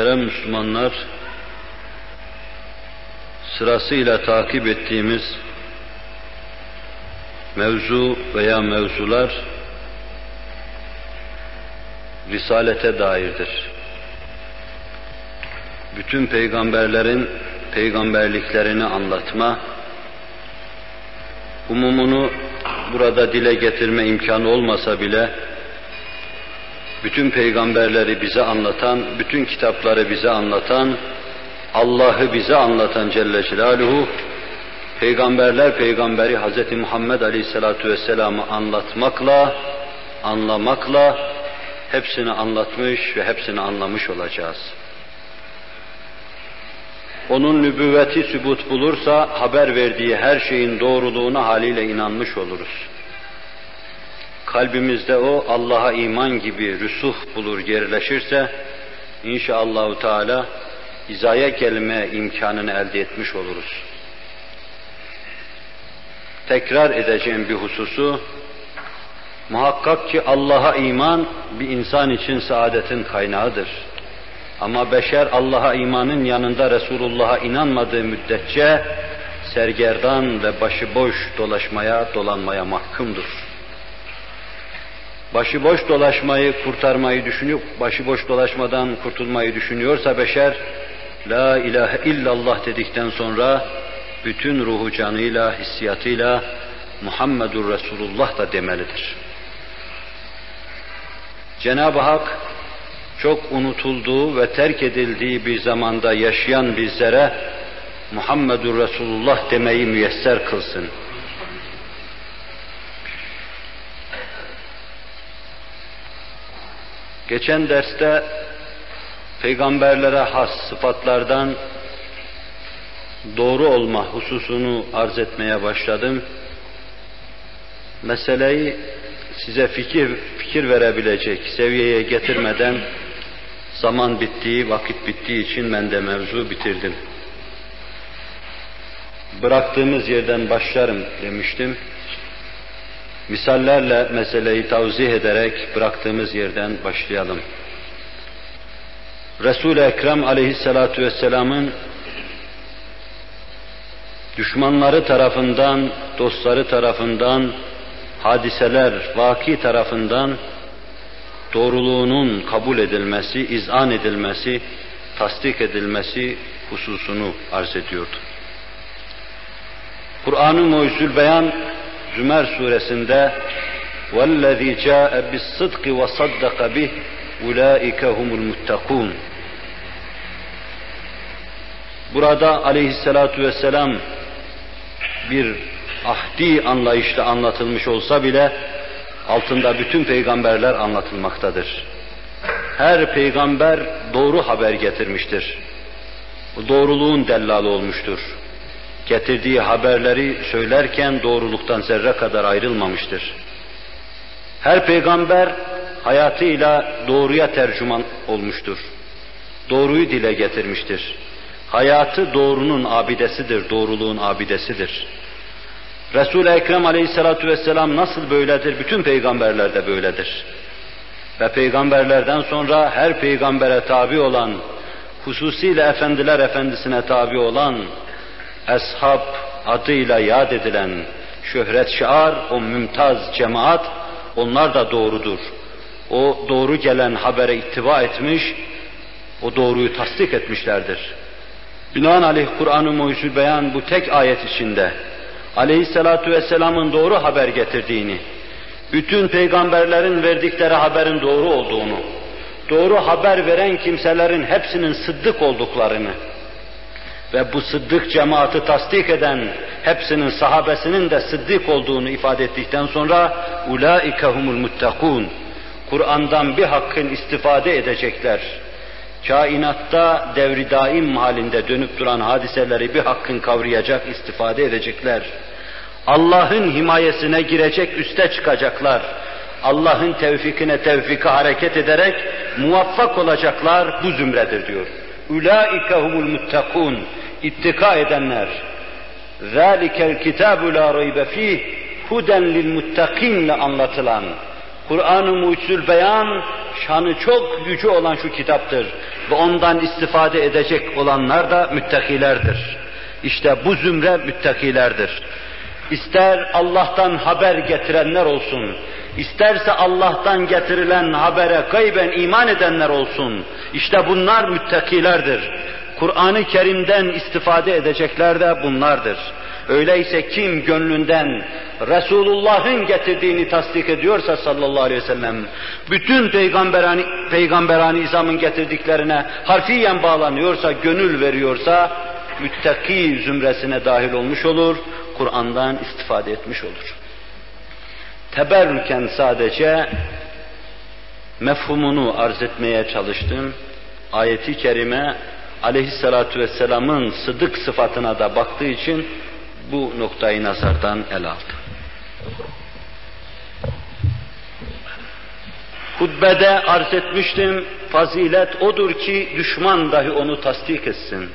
Muhterem Müslümanlar, sırasıyla takip ettiğimiz mevzu veya mevzular risalete dairdir. Bütün peygamberlerin peygamberliklerini anlatma, umumunu burada dile getirme imkanı olmasa bile bütün peygamberleri bize anlatan, bütün kitapları bize anlatan, Allah'ı bize anlatan Celle Celaluhu, peygamberler peygamberi Hz. Muhammed Aleyhisselatü Vesselam'ı anlatmakla, anlamakla hepsini anlatmış ve hepsini anlamış olacağız. Onun nübüvveti sübut bulursa haber verdiği her şeyin doğruluğuna haliyle inanmış oluruz kalbimizde o Allah'a iman gibi rüsuh bulur yerleşirse inşallahü teala hizaya gelme imkanını elde etmiş oluruz. Tekrar edeceğim bir hususu muhakkak ki Allah'a iman bir insan için saadetin kaynağıdır. Ama beşer Allah'a imanın yanında Resulullah'a inanmadığı müddetçe sergerdan ve başıboş dolaşmaya, dolanmaya mahkumdur başıboş dolaşmayı kurtarmayı düşünüp başıboş dolaşmadan kurtulmayı düşünüyorsa beşer La ilahe illallah dedikten sonra bütün ruhu canıyla, hissiyatıyla Muhammedur Resulullah da demelidir. Cenab-ı Hak çok unutulduğu ve terk edildiği bir zamanda yaşayan bizlere Muhammedur Resulullah demeyi müyesser kılsın. Geçen derste peygamberlere has sıfatlardan doğru olma hususunu arz etmeye başladım. Meseleyi size fikir fikir verebilecek seviyeye getirmeden zaman bittiği, vakit bittiği için ben de mevzu bitirdim. Bıraktığımız yerden başlarım demiştim. Misallerle meseleyi tavzih ederek bıraktığımız yerden başlayalım. Resul-i Ekrem aleyhissalatu vesselamın düşmanları tarafından, dostları tarafından, hadiseler, vaki tarafından doğruluğunun kabul edilmesi, izan edilmesi, tasdik edilmesi hususunu arz ediyordu. Kur'an-ı Mucizül Beyan Zümer suresinde وَالَّذ۪ي جَاءَ بِالصِّدْقِ وَصَدَّقَ بِهِ اُولَٰئِكَ هُمُ الْمُتَّقُونَ Burada aleyhissalatu vesselam bir ahdi anlayışla anlatılmış olsa bile altında bütün peygamberler anlatılmaktadır. Her peygamber doğru haber getirmiştir. Bu doğruluğun dellalı olmuştur getirdiği haberleri söylerken doğruluktan zerre kadar ayrılmamıştır. Her peygamber hayatıyla doğruya tercüman olmuştur. Doğruyu dile getirmiştir. Hayatı doğrunun abidesidir, doğruluğun abidesidir. Resul-i Ekrem aleyhissalatu vesselam nasıl böyledir? Bütün peygamberler de böyledir. Ve peygamberlerden sonra her peygambere tabi olan, hususiyle efendiler efendisine tabi olan, Eshab adıyla yad edilen şöhret şiar, o mümtaz cemaat, onlar da doğrudur. O doğru gelen habere ittiba etmiş, o doğruyu tasdik etmişlerdir. Binaenaleyh Kur'an-ı Mucizül Beyan bu tek ayet içinde aleyhissalatu vesselamın doğru haber getirdiğini, bütün peygamberlerin verdikleri haberin doğru olduğunu, doğru haber veren kimselerin hepsinin sıddık olduklarını, ve bu sıddık cemaati tasdik eden hepsinin sahabesinin de sıddık olduğunu ifade ettikten sonra ulaike humul muttakun Kur'an'dan bir hakkın istifade edecekler. Kainatta devri daim halinde dönüp duran hadiseleri bir hakkın kavrayacak, istifade edecekler. Allah'ın himayesine girecek, üste çıkacaklar. Allah'ın tevfikine tevfiki hareket ederek muvaffak olacaklar bu zümredir diyor. Ulaike humul muttakun ittika edenler. ذَٰلِكَ الْكِتَابُ لَا رَيْبَ ف۪يهِ هُدًا لِلْمُتَّقِينَ anlatılan Kur'an-ı Mucizül Beyan şanı çok yüce olan şu kitaptır. Ve ondan istifade edecek olanlar da müttakilerdir. İşte bu zümre müttakilerdir. İster Allah'tan haber getirenler olsun, isterse Allah'tan getirilen habere gayben iman edenler olsun. İşte bunlar müttakilerdir. Kur'an-ı Kerim'den istifade edecekler de bunlardır. Öyleyse kim gönlünden Resulullah'ın getirdiğini tasdik ediyorsa sallallahu aleyhi ve sellem, bütün peygamberani, peygamberani İzam'ın getirdiklerine harfiyen bağlanıyorsa, gönül veriyorsa, müttaki zümresine dahil olmuş olur, Kur'an'dan istifade etmiş olur. Teberrüken sadece mefhumunu arz etmeye çalıştım. Ayeti kerime aleyhissalatu vesselamın sıdık sıfatına da baktığı için bu noktayı nazardan ele aldı. Hutbede arz etmiştim, fazilet odur ki düşman dahi onu tasdik etsin.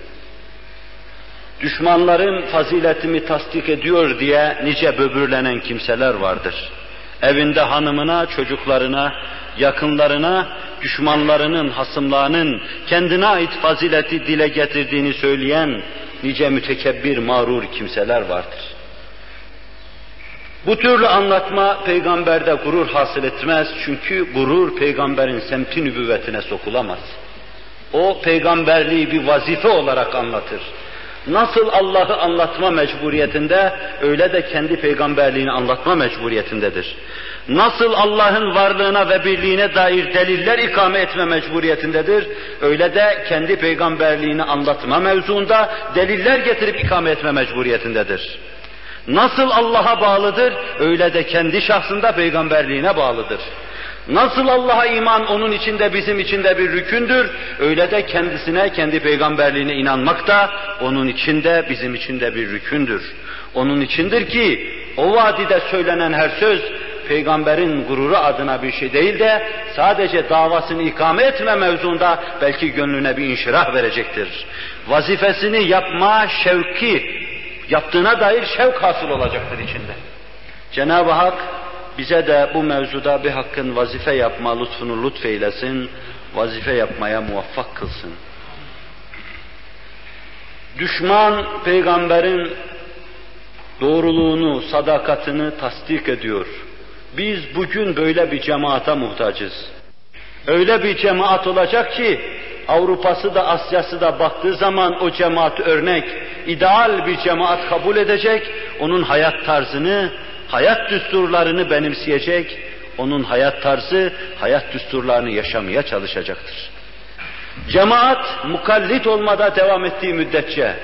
Düşmanların faziletimi tasdik ediyor diye nice böbürlenen kimseler vardır. Evinde hanımına, çocuklarına, yakınlarına, düşmanlarının, hasımlarının kendine ait fazileti dile getirdiğini söyleyen nice mütekebbir, mağrur kimseler vardır. Bu türlü anlatma peygamberde gurur hasıl etmez çünkü gurur peygamberin semti nübüvvetine sokulamaz. O peygamberliği bir vazife olarak anlatır. Nasıl Allah'ı anlatma mecburiyetinde, öyle de kendi peygamberliğini anlatma mecburiyetindedir. Nasıl Allah'ın varlığına ve birliğine dair deliller ikame etme mecburiyetindedir, öyle de kendi peygamberliğini anlatma mevzuunda deliller getirip ikame etme mecburiyetindedir. Nasıl Allah'a bağlıdır, öyle de kendi şahsında peygamberliğine bağlıdır. Nasıl Allah'a iman onun içinde bizim içinde bir rükündür, öyle de kendisine, kendi peygamberliğine inanmak da onun içinde bizim içinde bir rükündür. Onun içindir ki o vadide söylenen her söz peygamberin gururu adına bir şey değil de sadece davasını ikame etme mevzunda belki gönlüne bir inşirah verecektir. Vazifesini yapma şevki, yaptığına dair şevk hasıl olacaktır içinde. Cenab-ı Hak bize de bu mevzuda bir hakkın vazife yapma lütfunu lütfeylesin, vazife yapmaya muvaffak kılsın. Düşman peygamberin doğruluğunu, sadakatini tasdik ediyor. Biz bugün böyle bir cemaata muhtacız. Öyle bir cemaat olacak ki Avrupa'sı da Asya'sı da baktığı zaman o cemaat örnek, ideal bir cemaat kabul edecek, onun hayat tarzını, hayat düsturlarını benimseyecek, onun hayat tarzı, hayat düsturlarını yaşamaya çalışacaktır. Cemaat mukallit olmada devam ettiği müddetçe,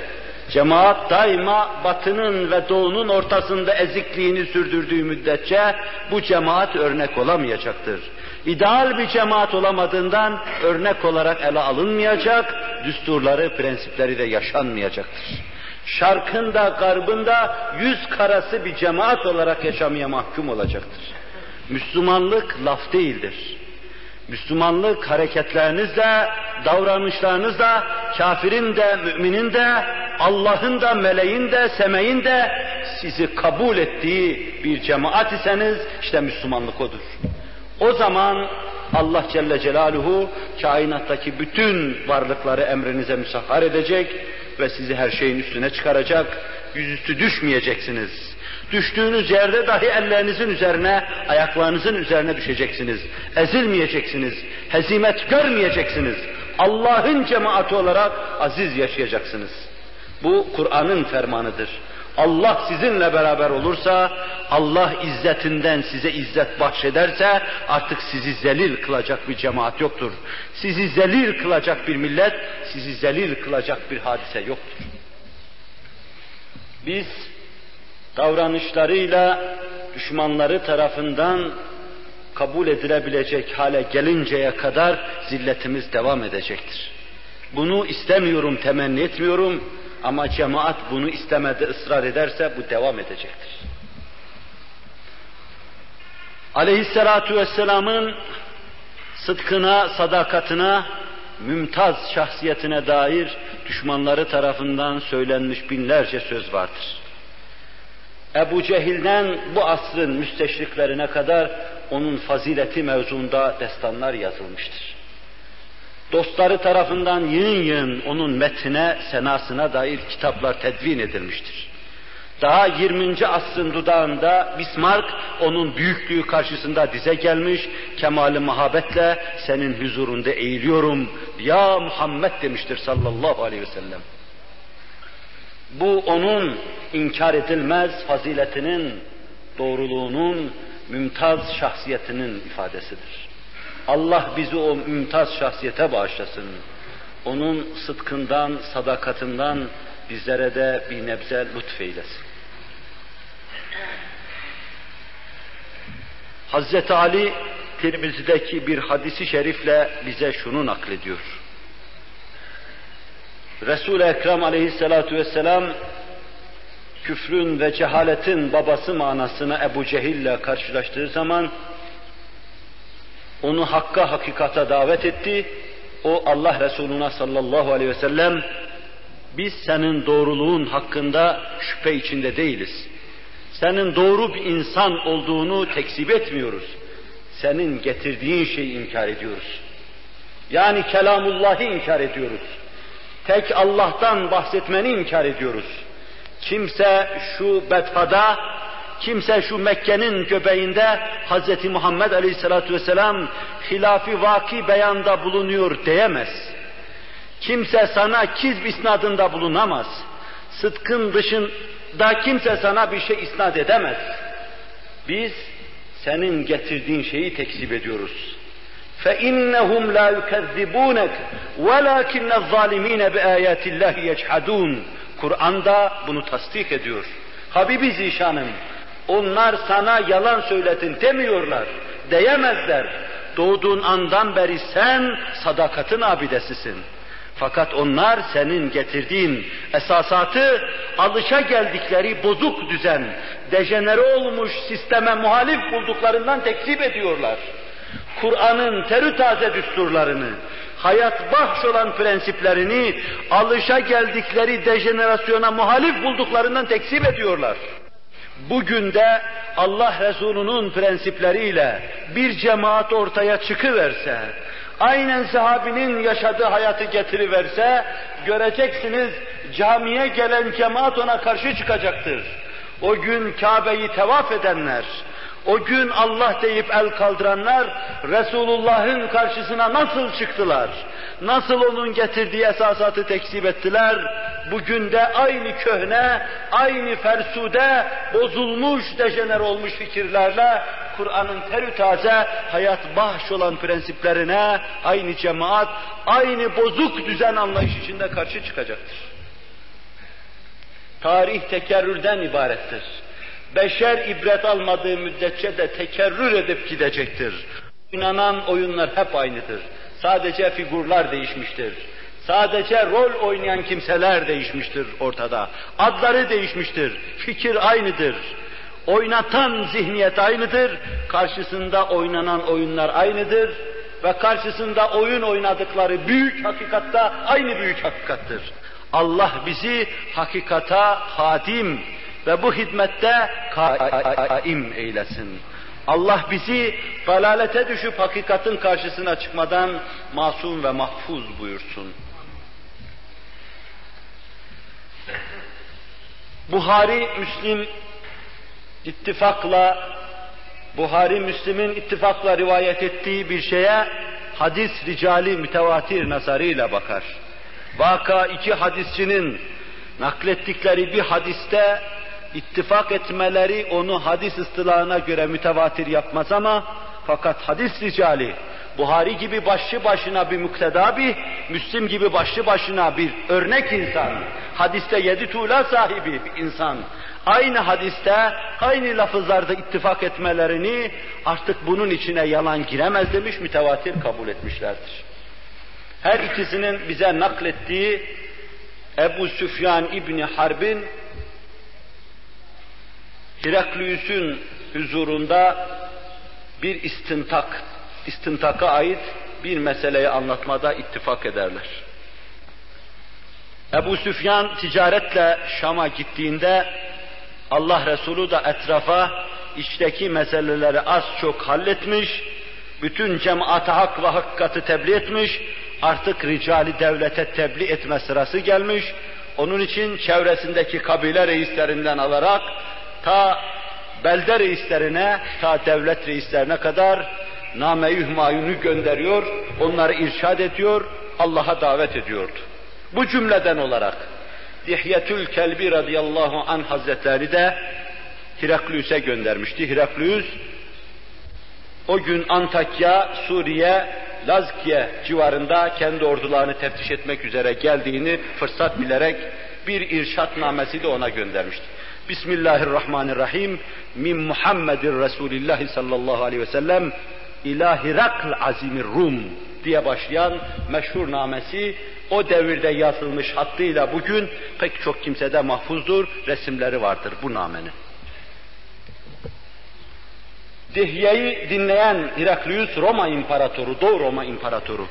cemaat daima batının ve doğunun ortasında ezikliğini sürdürdüğü müddetçe bu cemaat örnek olamayacaktır. İdeal bir cemaat olamadığından örnek olarak ele alınmayacak, düsturları, prensipleri de yaşanmayacaktır. Şarkında, garbında yüz karası bir cemaat olarak yaşamaya mahkum olacaktır. Müslümanlık laf değildir. Müslümanlık hareketlerinizle, davranışlarınızla kafirin de, müminin de, Allah'ın da, meleğin de, semeyin de sizi kabul ettiği bir cemaat iseniz işte Müslümanlık odur. O zaman Allah Celle Celaluhu kainattaki bütün varlıkları emrinize müsahhar edecek ve sizi her şeyin üstüne çıkaracak, yüzüstü düşmeyeceksiniz. Düştüğünüz yerde dahi ellerinizin üzerine, ayaklarınızın üzerine düşeceksiniz. Ezilmeyeceksiniz, hezimet görmeyeceksiniz. Allah'ın cemaati olarak aziz yaşayacaksınız. Bu Kur'an'ın fermanıdır. Allah sizinle beraber olursa, Allah izzetinden size izzet bahşederse artık sizi zelil kılacak bir cemaat yoktur. Sizi zelil kılacak bir millet, sizi zelil kılacak bir hadise yoktur. Biz davranışlarıyla düşmanları tarafından kabul edilebilecek hale gelinceye kadar zilletimiz devam edecektir. Bunu istemiyorum, temenni etmiyorum ama cemaat bunu istemedi, ısrar ederse bu devam edecektir. Aleyhisselatu vesselamın sıdkına, sadakatine, mümtaz şahsiyetine dair düşmanları tarafından söylenmiş binlerce söz vardır. Ebu Cehil'den bu asrın müsteşriklerine kadar onun fazileti mevzuunda destanlar yazılmıştır. Dostları tarafından yığın yığın onun metine, senasına dair kitaplar tedvin edilmiştir. Daha 20. asrın dudağında Bismarck onun büyüklüğü karşısında dize gelmiş, kemali muhabbetle senin huzurunda eğiliyorum, ya Muhammed demiştir sallallahu aleyhi ve sellem. Bu onun inkar edilmez faziletinin, doğruluğunun, mümtaz şahsiyetinin ifadesidir. Allah bizi o mümtaz şahsiyete bağışlasın. Onun sıdkından, sadakatinden bizlere de bir nebze lütfeylesin. Hazreti Ali Tirmizi'deki bir hadisi şerifle bize şunu naklediyor. Resul-i Ekrem aleyhissalatu vesselam küfrün ve cehaletin babası manasını Ebu Cehil'le karşılaştığı zaman onu hakka hakikata davet etti. O Allah Resuluna sallallahu aleyhi ve sellem biz senin doğruluğun hakkında şüphe içinde değiliz. Senin doğru bir insan olduğunu tekzip etmiyoruz. Senin getirdiğin şeyi inkar ediyoruz. Yani kelamullahı inkar ediyoruz. Tek Allah'tan bahsetmeni inkar ediyoruz. Kimse şu bedhada, kimse şu Mekke'nin göbeğinde Hz. Muhammed Aleyhisselatü Vesselam hilafi vaki beyanda bulunuyor diyemez. Kimse sana kizb isnadında bulunamaz. Sıdkın dışında kimse sana bir şey isnat edemez. Biz senin getirdiğin şeyi tekzip ediyoruz. فَاِنَّهُمْ لَا يُكَذِّبُونَكَ وَلَاكِنَّ الظَّالِم۪ينَ بِآيَاتِ اللّٰهِ يَجْحَدُونَ Kur'an'da bunu tasdik ediyor. Habibi Zişan'ım, onlar sana yalan söyledin demiyorlar, diyemezler. Doğduğun andan beri sen sadakatin abidesisin. Fakat onlar senin getirdiğin esasatı alışa geldikleri bozuk düzen, dejenere olmuş sisteme muhalif bulduklarından tekzip ediyorlar. Kur'an'ın terü taze düsturlarını, hayat bahş olan prensiplerini alışa geldikleri dejenerasyona muhalif bulduklarından tekzip ediyorlar. Bugün de Allah Resulü'nün prensipleriyle bir cemaat ortaya çıkıverse, aynen sahabinin yaşadığı hayatı getiriverse, göreceksiniz camiye gelen cemaat ona karşı çıkacaktır. O gün Kabe'yi tevaf edenler, o gün Allah deyip el kaldıranlar Resulullah'ın karşısına nasıl çıktılar? Nasıl onun getirdiği esasatı tekzip ettiler? Bugün de aynı köhne, aynı fersude, bozulmuş, dejener olmuş fikirlerle Kur'an'ın terü taze, hayat bahş olan prensiplerine aynı cemaat, aynı bozuk düzen anlayış içinde karşı çıkacaktır. Tarih tekerrürden ibarettir beşer ibret almadığı müddetçe de tekerrür edip gidecektir. Oynanan oyunlar hep aynıdır. Sadece figürler değişmiştir. Sadece rol oynayan kimseler değişmiştir ortada. Adları değişmiştir. Fikir aynıdır. Oynatan zihniyet aynıdır. Karşısında oynanan oyunlar aynıdır. Ve karşısında oyun oynadıkları büyük hakikatta aynı büyük hakikattır. Allah bizi hakikata hadim, ve bu hizmette kaim eylesin. Allah bizi dalalete düşüp hakikatin karşısına çıkmadan masum ve mahfuz buyursun. Buhari, Müslim ittifakla Buhari, Müslim'in ittifakla rivayet ettiği bir şeye hadis ricali mütevatir nazarıyla bakar. Vaka iki hadisçinin naklettikleri bir hadiste ittifak etmeleri onu hadis ıstılahına göre mütevatir yapmaz ama fakat hadis ricali Buhari gibi başlı başına bir mukteda bir, Müslim gibi başlı başına bir örnek insan, hadiste yedi tuğla sahibi bir insan, aynı hadiste, aynı lafızlarda ittifak etmelerini artık bunun içine yalan giremez demiş, mütevatir kabul etmişlerdir. Her ikisinin bize naklettiği Ebu Süfyan İbni Harb'in Heraklius'un huzurunda bir istintak, istintaka ait bir meseleyi anlatmada ittifak ederler. Ebu Süfyan ticaretle Şam'a gittiğinde Allah Resulü de etrafa içteki meseleleri az çok halletmiş, bütün cemaate hak ve hakikati tebliğ etmiş, artık ricali devlete tebliğ etme sırası gelmiş, onun için çevresindeki kabile reislerinden alarak ta belde reislerine, ta devlet reislerine kadar name-i hümayunu gönderiyor, onları irşad ediyor, Allah'a davet ediyordu. Bu cümleden olarak Dihyetül Kelbi radıyallahu an hazretleri de Hiraklüs'e göndermişti. Hiraklüs o gün Antakya, Suriye, Lazkiye civarında kendi ordularını teftiş etmek üzere geldiğini fırsat bilerek bir irşat namesi de ona göndermişti. Bismillahirrahmanirrahim. Min Muhammedin Resulillahi sallallahu aleyhi ve sellem ila Hirakl azimir Rum diye başlayan meşhur namesi o devirde yazılmış hattıyla bugün pek çok kimsede mahfuzdur, resimleri vardır bu namenin. Dihye'yi dinleyen Heraklius Roma İmparatoru, Doğu Roma İmparatoru.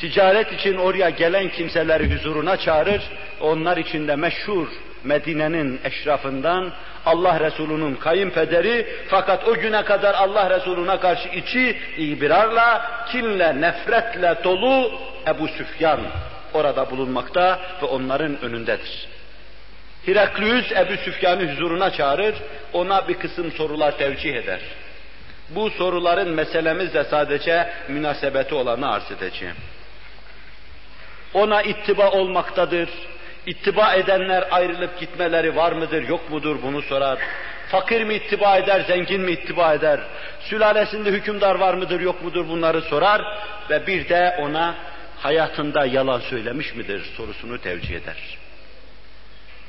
Ticaret için oraya gelen kimseleri huzuruna çağırır, onlar içinde meşhur Medine'nin eşrafından Allah Resulü'nün kayınpederi fakat o güne kadar Allah Resulü'ne karşı içi ibirarla, kinle, nefretle dolu Ebu Süfyan orada bulunmakta ve onların önündedir. Heraklius Ebu Süfyan'ı huzuruna çağırır, ona bir kısım sorular tevcih eder. Bu soruların meselemizle sadece münasebeti olanı arz edeceğim. Ona ittiba olmaktadır, İttiba edenler ayrılıp gitmeleri var mıdır, yok mudur bunu sorar. Fakir mi ittiba eder, zengin mi ittiba eder? Sülalesinde hükümdar var mıdır, yok mudur bunları sorar ve bir de ona hayatında yalan söylemiş midir sorusunu tevcih eder.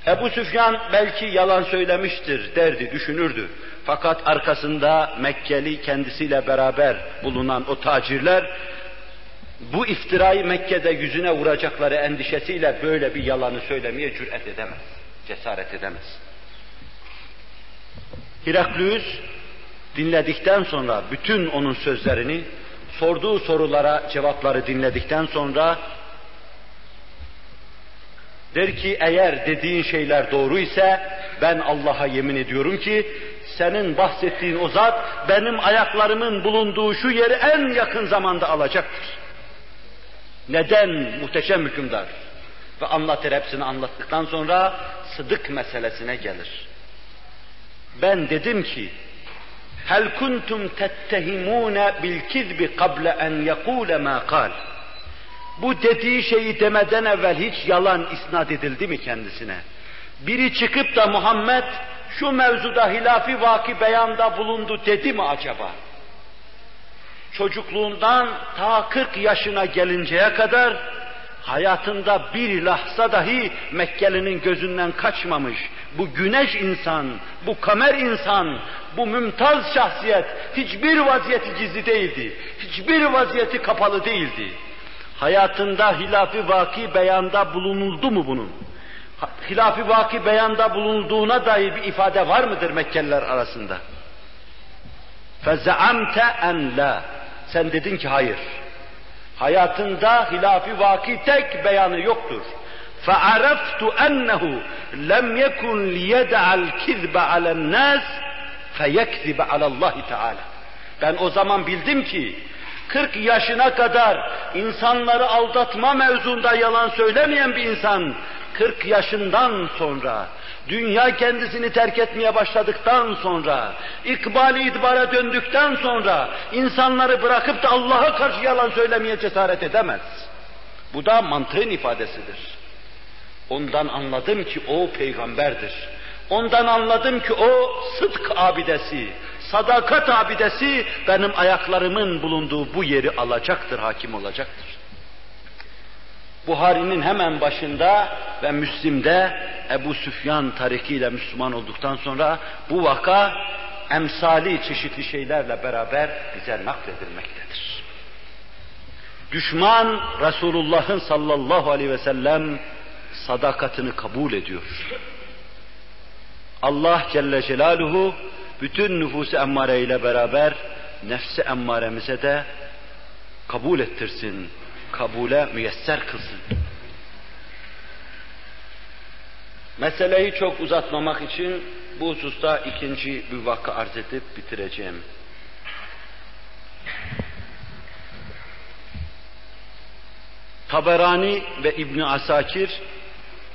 Ebu Süfyan belki yalan söylemiştir derdi, düşünürdü. Fakat arkasında Mekkeli kendisiyle beraber bulunan o tacirler bu iftirayı Mekke'de yüzüne vuracakları endişesiyle böyle bir yalanı söylemeye cüret edemez, cesaret edemez. Heraklius dinledikten sonra bütün onun sözlerini, sorduğu sorulara cevapları dinledikten sonra der ki eğer dediğin şeyler doğru ise ben Allah'a yemin ediyorum ki senin bahsettiğin o zat benim ayaklarımın bulunduğu şu yeri en yakın zamanda alacaktır. Neden muhteşem hükümdar? Ve anlatır hepsini anlattıktan sonra sıdık meselesine gelir. Ben dedim ki hel kuntum tettehimune bil kizbi kable en yekule ma kal. Bu dediği şeyi demeden evvel hiç yalan isnat edildi mi kendisine? Biri çıkıp da Muhammed şu mevzuda hilafi vaki beyanda bulundu dedi mi acaba? çocukluğundan ta 40 yaşına gelinceye kadar hayatında bir lahza dahi Mekkeli'nin gözünden kaçmamış. Bu güneş insan, bu kamer insan, bu mümtaz şahsiyet hiçbir vaziyeti gizli değildi. Hiçbir vaziyeti kapalı değildi. Hayatında hilafi vaki beyanda bulunuldu mu bunun? Hilafi vaki beyanda bulunduğuna dair bir ifade var mıdır Mekkeliler arasında? فَزَعَمْتَ اَنْ لَا sen dedin ki hayır. Hayatında hilafi vaki tek beyanı yoktur. فَعَرَفْتُ أَنَّهُ لَمْ يَكُنْ لِيَدَعَ الْكِذْبَ عَلَى النَّاسِ فَيَكْذِبَ عَلَى اللّٰهِ Teala. Ben o zaman bildim ki 40 yaşına kadar insanları aldatma mevzunda yalan söylemeyen bir insan 40 yaşından sonra dünya kendisini terk etmeye başladıktan sonra, ikbali idbara döndükten sonra insanları bırakıp da Allah'a karşı yalan söylemeye cesaret edemez. Bu da mantığın ifadesidir. Ondan anladım ki o peygamberdir. Ondan anladım ki o sıdk abidesi, sadakat abidesi benim ayaklarımın bulunduğu bu yeri alacaktır, hakim olacaktır. Buhari'nin hemen başında ve Müslim'de Ebu Süfyan tarikiyle Müslüman olduktan sonra bu vaka emsali çeşitli şeylerle beraber bize nakledilmektedir. Düşman Resulullah'ın sallallahu aleyhi ve sellem sadakatini kabul ediyor. Allah Celle Celaluhu bütün nüfusu emmare ile beraber nefsi emmaremize de kabul ettirsin, kabule müyesser kılsın. Meseleyi çok uzatmamak için bu hususta ikinci bir vakı arz edip bitireceğim. Taberani ve İbni Asakir,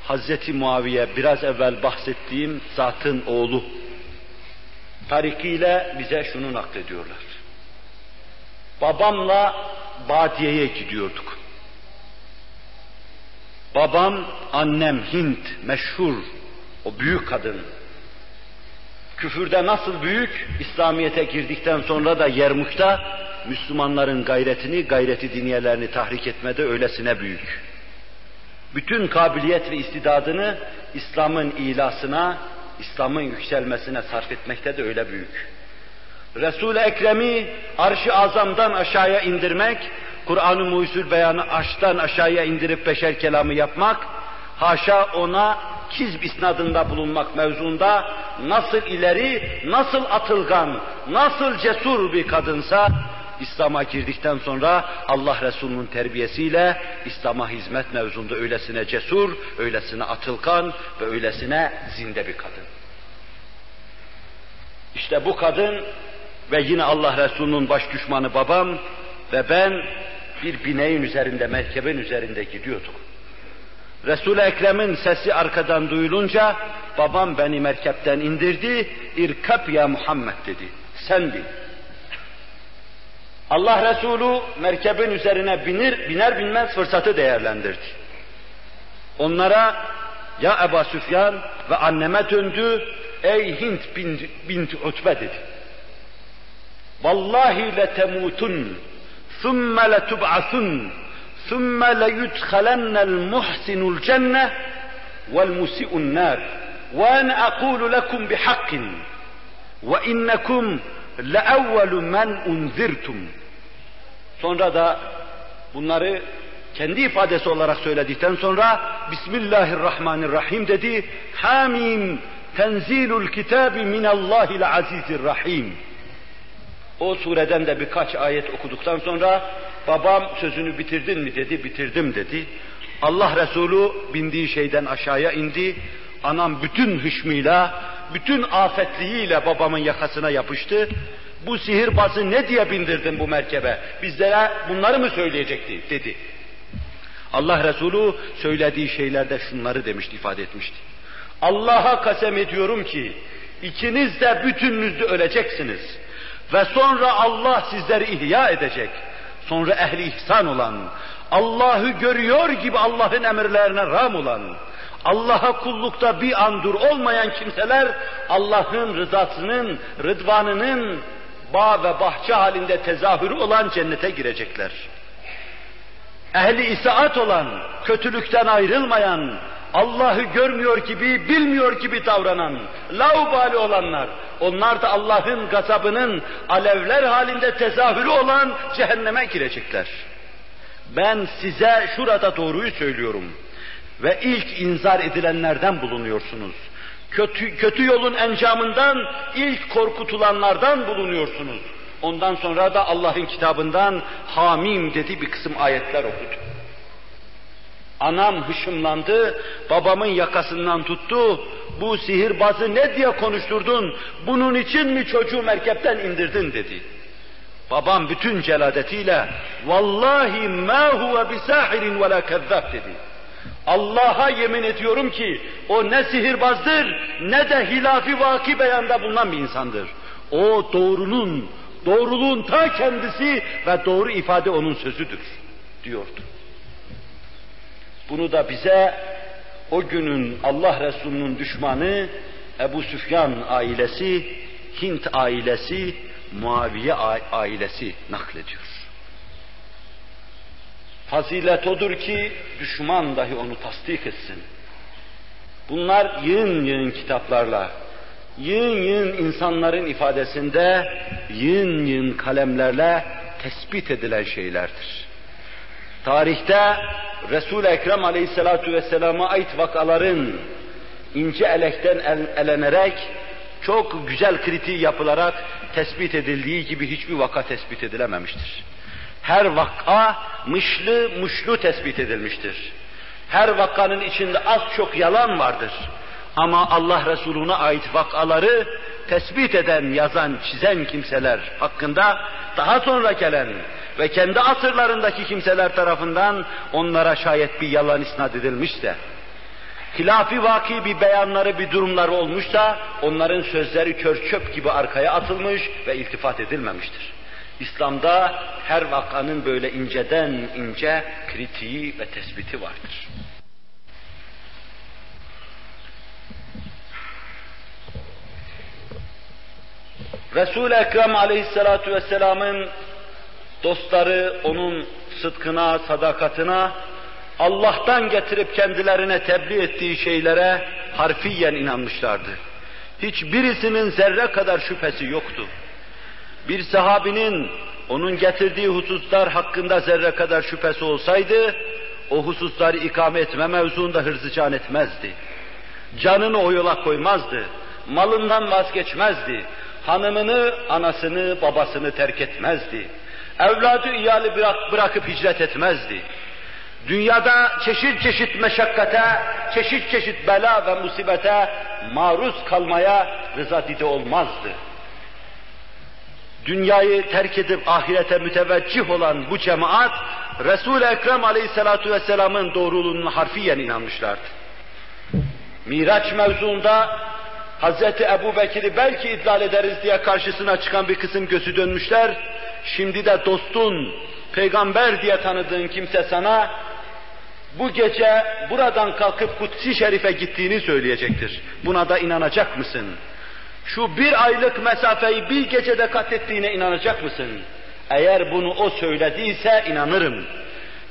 Hazreti Muaviye biraz evvel bahsettiğim zatın oğlu tarikiyle bize şunu naklediyorlar. Babamla Badiye'ye gidiyorduk. Babam, annem Hint, meşhur, o büyük kadın. Küfürde nasıl büyük, İslamiyet'e girdikten sonra da Yermuk'ta Müslümanların gayretini, gayreti diniyelerini tahrik etmede öylesine büyük. Bütün kabiliyet ve istidadını İslam'ın ilasına, İslam'ın yükselmesine sarf etmekte de öyle büyük. Resul-i Ekrem'i arş-ı azamdan aşağıya indirmek, Kur'an-ı Muhyüzül Beyan'ı aştan aşağıya indirip beşer kelamı yapmak, haşa ona kizb isnadında bulunmak mevzuunda nasıl ileri, nasıl atılgan, nasıl cesur bir kadınsa, İslam'a girdikten sonra Allah Resulü'nün terbiyesiyle İslam'a hizmet mevzunda öylesine cesur, öylesine atılgan ve öylesine zinde bir kadın. İşte bu kadın ve yine Allah Resulü'nün baş düşmanı babam ve ben bir bineğin üzerinde, merkebin üzerinde gidiyorduk. Resul-i Ekrem'in sesi arkadan duyulunca babam beni merkepten indirdi, irkap ya Muhammed dedi. Sen bin. Allah Resulü merkebin üzerine binir, biner binmez fırsatı değerlendirdi. Onlara ya Ebu Süfyan ve anneme döndü, ey Hint bint, bint Utbe dedi. Vallahi letemutun, thumme letub'asun, thumme leyudhalennel muhsinul cenne vel musi'un nar. Ve ene aqulu lekum bihakkin ve innekum leevvelu men unzirtum. Sonra da bunları kendi ifadesi olarak söyledikten sonra Bismillahirrahmanirrahim dedi. Hamim tenzilul kitabi minallahil azizir rahim. O sureden de birkaç ayet okuduktan sonra babam sözünü bitirdin mi dedi, bitirdim dedi. Allah Resulü bindiği şeyden aşağıya indi. Anam bütün hışmıyla, bütün afetliğiyle babamın yakasına yapıştı. Bu sihirbazı ne diye bindirdin bu merkebe? Bizlere bunları mı söyleyecekti dedi. Allah Resulü söylediği şeylerde şunları demişti, ifade etmişti. Allah'a kasem ediyorum ki ikiniz de bütününüzde öleceksiniz. Ve sonra Allah sizleri ihya edecek. Sonra ehli ihsan olan, Allah'ı görüyor gibi Allah'ın emirlerine ram olan, Allah'a kullukta bir an dur olmayan kimseler Allah'ın rızasının, rıdvanının bağ ve bahçe halinde tezahürü olan cennete girecekler. Ehli isaat olan, kötülükten ayrılmayan, Allah'ı görmüyor gibi, bilmiyor gibi davranan, laubali olanlar, onlar da Allah'ın gazabının alevler halinde tezahürü olan cehenneme girecekler. Ben size şurada doğruyu söylüyorum ve ilk inzar edilenlerden bulunuyorsunuz. Kötü, kötü yolun encamından ilk korkutulanlardan bulunuyorsunuz. Ondan sonra da Allah'ın kitabından Hamim dedi bir kısım ayetler okudu. Anam hışımlandı, babamın yakasından tuttu. Bu sihirbazı ne diye konuşturdun? Bunun için mi çocuğu merkepten indirdin dedi. Babam bütün celadetiyle vallahi ma huve bisahirin ve la kezzab dedi. Allah'a yemin ediyorum ki o ne sihirbazdır ne de hilafi vaki beyanda bulunan bir insandır. O doğrunun, doğruluğun ta kendisi ve doğru ifade onun sözüdür diyordu. Bunu da bize o günün Allah Resulü'nün düşmanı Ebu Süfyan ailesi, Hint ailesi, Muaviye ailesi naklediyor. Fazilet odur ki düşman dahi onu tasdik etsin. Bunlar yığın yığın kitaplarla, yığın yığın insanların ifadesinde, yığın yığın kalemlerle tespit edilen şeylerdir. Tarihte Resul-i Ekrem aleyhissalatu vesselama ait vakaların ince elekten el, elenerek çok güzel kritiği yapılarak tespit edildiği gibi hiçbir vaka tespit edilememiştir. Her vaka mışlı muşlu tespit edilmiştir. Her vakanın içinde az çok yalan vardır. Ama Allah Resulüne ait vakaları tespit eden, yazan, çizen kimseler hakkında daha sonra gelen ve kendi asırlarındaki kimseler tarafından onlara şayet bir yalan isnat edilmişse, hilafi vaki bir beyanları, bir durumları olmuşsa onların sözleri kör çöp gibi arkaya atılmış ve iltifat edilmemiştir. İslam'da her vakanın böyle inceden ince kritiği ve tespiti vardır. Resul-i Ekrem aleyhissalatu vesselamın dostları onun sıdkına, sadakatına, Allah'tan getirip kendilerine tebliğ ettiği şeylere harfiyen inanmışlardı. Hiçbirisinin zerre kadar şüphesi yoktu. Bir sahabinin onun getirdiği hususlar hakkında zerre kadar şüphesi olsaydı, o hususları ikame etme mevzuunda hırzı can etmezdi. Canını o yola koymazdı. Malından vazgeçmezdi. Hanımını, anasını, babasını terk etmezdi. Evladı iyali bırak, bırakıp hicret etmezdi. Dünyada çeşit çeşit meşakkate, çeşit çeşit bela ve musibete maruz kalmaya rıza dide olmazdı. Dünyayı terk edip ahirete müteveccih olan bu cemaat, Resul-i Ekrem aleyhissalatu vesselamın doğruluğunun harfiyen inanmışlardı. Miraç mevzuunda Hazreti Ebu Bekir'i belki idlal ederiz diye karşısına çıkan bir kısım gözü dönmüşler. Şimdi de dostun, peygamber diye tanıdığın kimse sana bu gece buradan kalkıp Kutsi Şerif'e gittiğini söyleyecektir. Buna da inanacak mısın? Şu bir aylık mesafeyi bir gecede kat ettiğine inanacak mısın? Eğer bunu o söylediyse inanırım.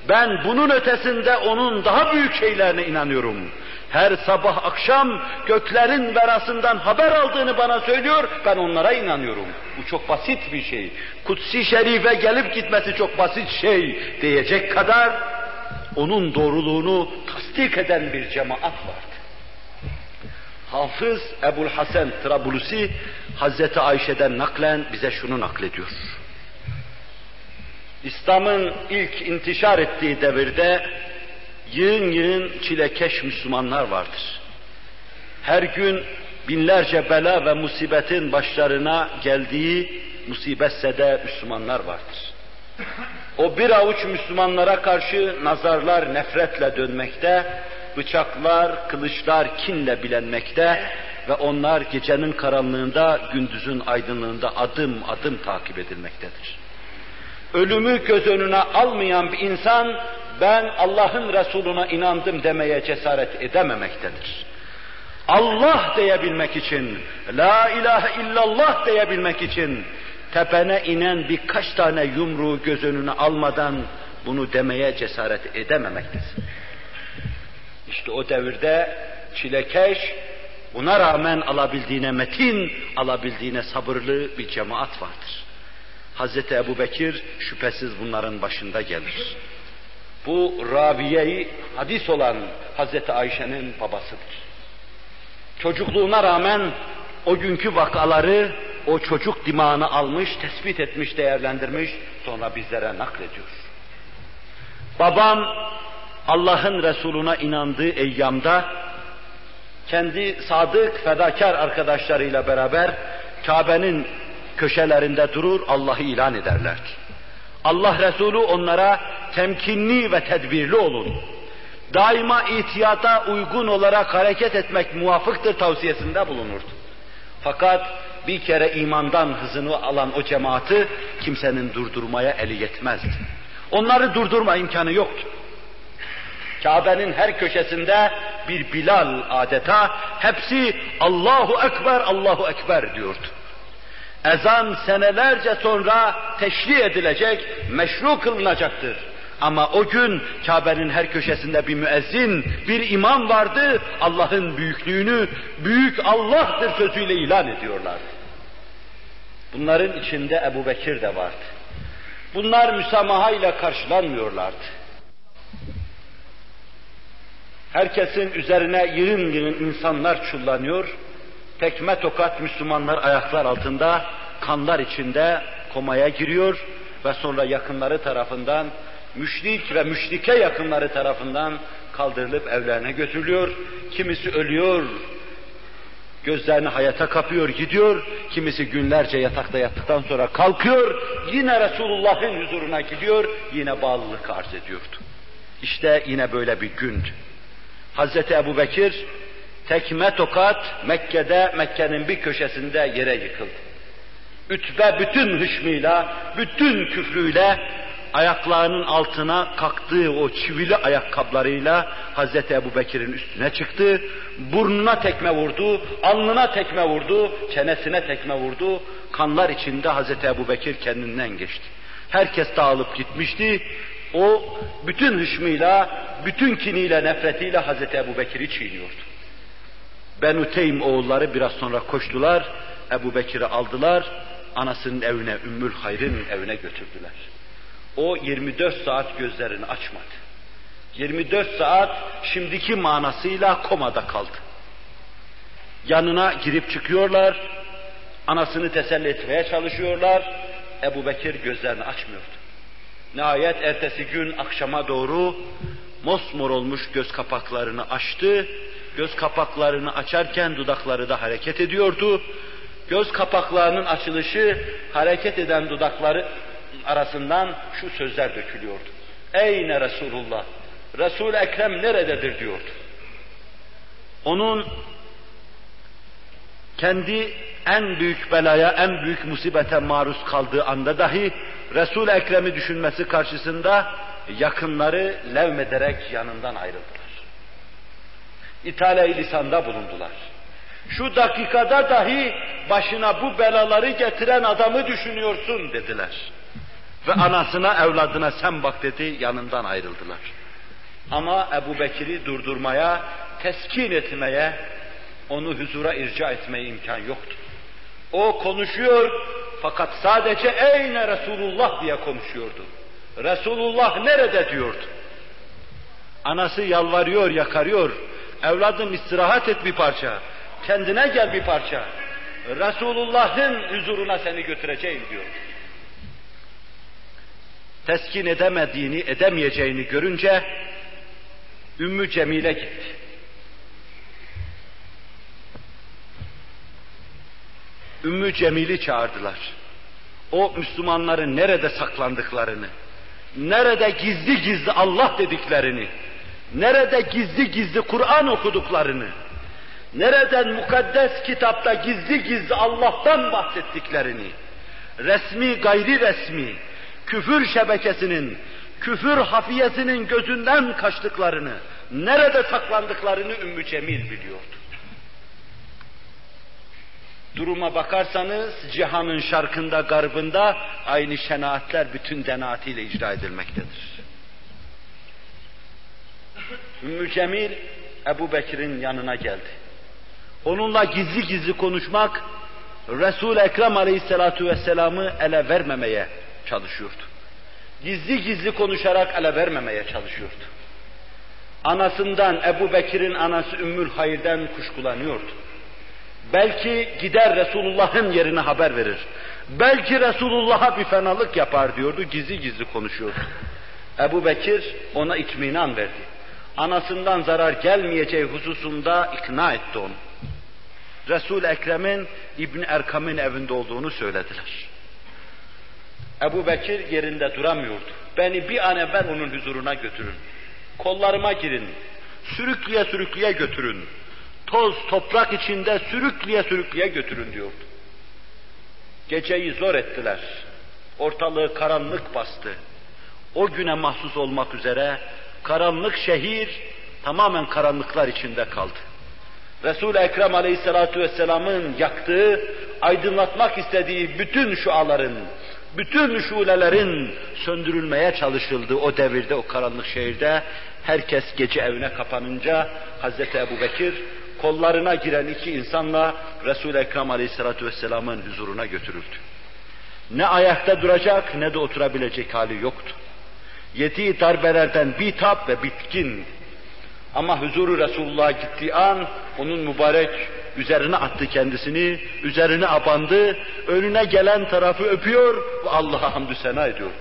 Ben bunun ötesinde onun daha büyük şeylerine inanıyorum. Her sabah akşam göklerin verasından haber aldığını bana söylüyor, ben onlara inanıyorum. Bu çok basit bir şey. Kutsi Şerif'e gelip gitmesi çok basit şey diyecek kadar onun doğruluğunu tasdik eden bir cemaat vardı. Hafız Ebul Hasan Trabulusi Hazreti Ayşe'den naklen bize şunu naklediyor. İslam'ın ilk intişar ettiği devirde yığın yığın çilekeş Müslümanlar vardır. Her gün binlerce bela ve musibetin başlarına geldiği musibetse de Müslümanlar vardır. O bir avuç Müslümanlara karşı nazarlar nefretle dönmekte, bıçaklar, kılıçlar kinle bilenmekte ve onlar gecenin karanlığında, gündüzün aydınlığında adım adım takip edilmektedir. Ölümü göz önüne almayan bir insan, ben Allah'ın Resuluna inandım demeye cesaret edememektedir. Allah diyebilmek için, La ilahe illallah diyebilmek için, tepene inen birkaç tane yumruğu göz önüne almadan bunu demeye cesaret edememektesin. İşte o devirde çilekeş, buna rağmen alabildiğine metin, alabildiğine sabırlı bir cemaat vardır. Hazreti Ebu Bekir şüphesiz bunların başında gelir. Bu Rabiye'yi hadis olan Hazreti Ayşe'nin babasıdır. Çocukluğuna rağmen o günkü vakaları o çocuk dimağını almış, tespit etmiş, değerlendirmiş, sonra bizlere naklediyor. Babam Allah'ın Resuluna inandığı eyyamda kendi sadık, fedakar arkadaşlarıyla beraber Kabe'nin köşelerinde durur, Allah'ı ilan ederlerdi. Allah Resulü onlara temkinli ve tedbirli olun. Daima ihtiyata uygun olarak hareket etmek muvafıktır tavsiyesinde bulunurdu. Fakat bir kere imandan hızını alan o cemaati kimsenin durdurmaya eli yetmezdi. Onları durdurma imkanı yoktu. Kabe'nin her köşesinde bir Bilal adeta hepsi Allahu Ekber, Allahu Ekber diyordu. Ezan senelerce sonra teşri edilecek, meşru kılınacaktır. Ama o gün Kabe'nin her köşesinde bir müezzin, bir imam vardı. Allah'ın büyüklüğünü, büyük Allah'tır sözüyle ilan ediyorlardı. Bunların içinde Ebu Bekir de vardı. Bunlar müsamaha ile karşılanmıyorlardı. Herkesin üzerine yığın yığın insanlar çullanıyor, tekme tokat Müslümanlar ayaklar altında, kanlar içinde komaya giriyor ve sonra yakınları tarafından, müşrik ve müşrike yakınları tarafından kaldırılıp evlerine götürülüyor. Kimisi ölüyor, Gözlerini hayata kapıyor, gidiyor. Kimisi günlerce yatakta yattıktan sonra kalkıyor. Yine Resulullah'ın huzuruna gidiyor. Yine bağlılık arz ediyordu. İşte yine böyle bir gündü. Hazreti Ebu Bekir tekme tokat Mekke'de, Mekke'nin bir köşesinde yere yıkıldı. Ütbe bütün hışmıyla, bütün küfrüyle ayaklarının altına kalktığı o çivili ayakkabılarıyla Hazreti Ebu Bekir'in üstüne çıktı. Burnuna tekme vurdu, alnına tekme vurdu, çenesine tekme vurdu. Kanlar içinde Hazreti Ebu Bekir kendinden geçti. Herkes dağılıp gitmişti. O bütün hışmıyla, bütün kiniyle, nefretiyle Hazreti Ebu Bekir'i çiğniyordu. Benu Teym oğulları biraz sonra koştular, Ebu Bekir'i aldılar, anasının evine, Ümmül Hayr'ın evine götürdüler. O 24 saat gözlerini açmadı. 24 saat şimdiki manasıyla komada kaldı. Yanına girip çıkıyorlar, anasını teselli etmeye çalışıyorlar. Ebu Bekir gözlerini açmıyordu. Nihayet ertesi gün akşama doğru mosmor olmuş göz kapaklarını açtı. Göz kapaklarını açarken dudakları da hareket ediyordu. Göz kapaklarının açılışı hareket eden dudakları arasından şu sözler dökülüyordu. Eyne Resulullah? Resul Ekrem nerededir diyordu. Onun kendi en büyük belaya, en büyük musibete maruz kaldığı anda dahi Resul Ekrem'i düşünmesi karşısında yakınları levmederek yanından ayrıldılar. İthale lisanda bulundular. Şu dakikada dahi başına bu belaları getiren adamı düşünüyorsun dediler. Ve anasına, evladına sen bak dedi, yanından ayrıldılar. Ama Ebu Bekir'i durdurmaya, teskin etmeye, onu huzura irca etmeye imkan yoktu. O konuşuyor fakat sadece eyne Resulullah diye konuşuyordu. Resulullah nerede diyordu. Anası yalvarıyor, yakarıyor. Evladım istirahat et bir parça. Kendine gel bir parça. Resulullah'ın huzuruna seni götüreceğim diyor. Teskin edemediğini, edemeyeceğini görünce Ümmü Cemile gitti. Ümmü Cemil'i çağırdılar. O Müslümanların nerede saklandıklarını, nerede gizli gizli Allah dediklerini, nerede gizli gizli Kur'an okuduklarını, nereden mukaddes kitapta gizli gizli Allah'tan bahsettiklerini, resmi gayri resmi, küfür şebekesinin, küfür hafiyesinin gözünden kaçtıklarını, nerede saklandıklarını Ümmü Cemil biliyordu. Duruma bakarsanız cihanın şarkında, garbında aynı şenaatler bütün denaatiyle icra edilmektedir. Ümmü Cemil Ebu Bekir'in yanına geldi. Onunla gizli gizli konuşmak, Resul-i Ekrem Aleyhisselatü Vesselam'ı ele vermemeye çalışıyordu. Gizli gizli konuşarak ele vermemeye çalışıyordu. Anasından, Ebu Bekir'in anası Ümmül Hayır'den kuşkulanıyordu. Belki gider Resulullah'ın yerine haber verir. Belki Resulullah'a bir fenalık yapar diyordu, gizli gizli konuşuyordu. Ebu Bekir ona itminan verdi. Anasından zarar gelmeyeceği hususunda ikna etti onu. Resul Ekrem'in İbn Erkam'ın evinde olduğunu söylediler. Ebu Bekir yerinde duramıyordu. Beni bir an evvel onun huzuruna götürün. Kollarıma girin. Sürükleye sürükleye götürün toz toprak içinde sürükleye sürükleye götürün diyordu. Geceyi zor ettiler. Ortalığı karanlık bastı. O güne mahsus olmak üzere karanlık şehir tamamen karanlıklar içinde kaldı. Resul-i Ekrem Aleyhisselatü Vesselam'ın yaktığı, aydınlatmak istediği bütün şuaların, bütün şulelerin söndürülmeye çalışıldığı o devirde, o karanlık şehirde herkes gece evine kapanınca Hazreti Ebu Bekir kollarına giren iki insanla Resul-i Ekrem Aleyhisselatü Vesselam'ın huzuruna götürüldü. Ne ayakta duracak ne de oturabilecek hali yoktu. Yediği darbelerden bitap ve bitkin. Ama huzuru Resulullah'a gittiği an onun mübarek üzerine attı kendisini, üzerine abandı, önüne gelen tarafı öpüyor ve Allah'a hamdü sena ediyordu.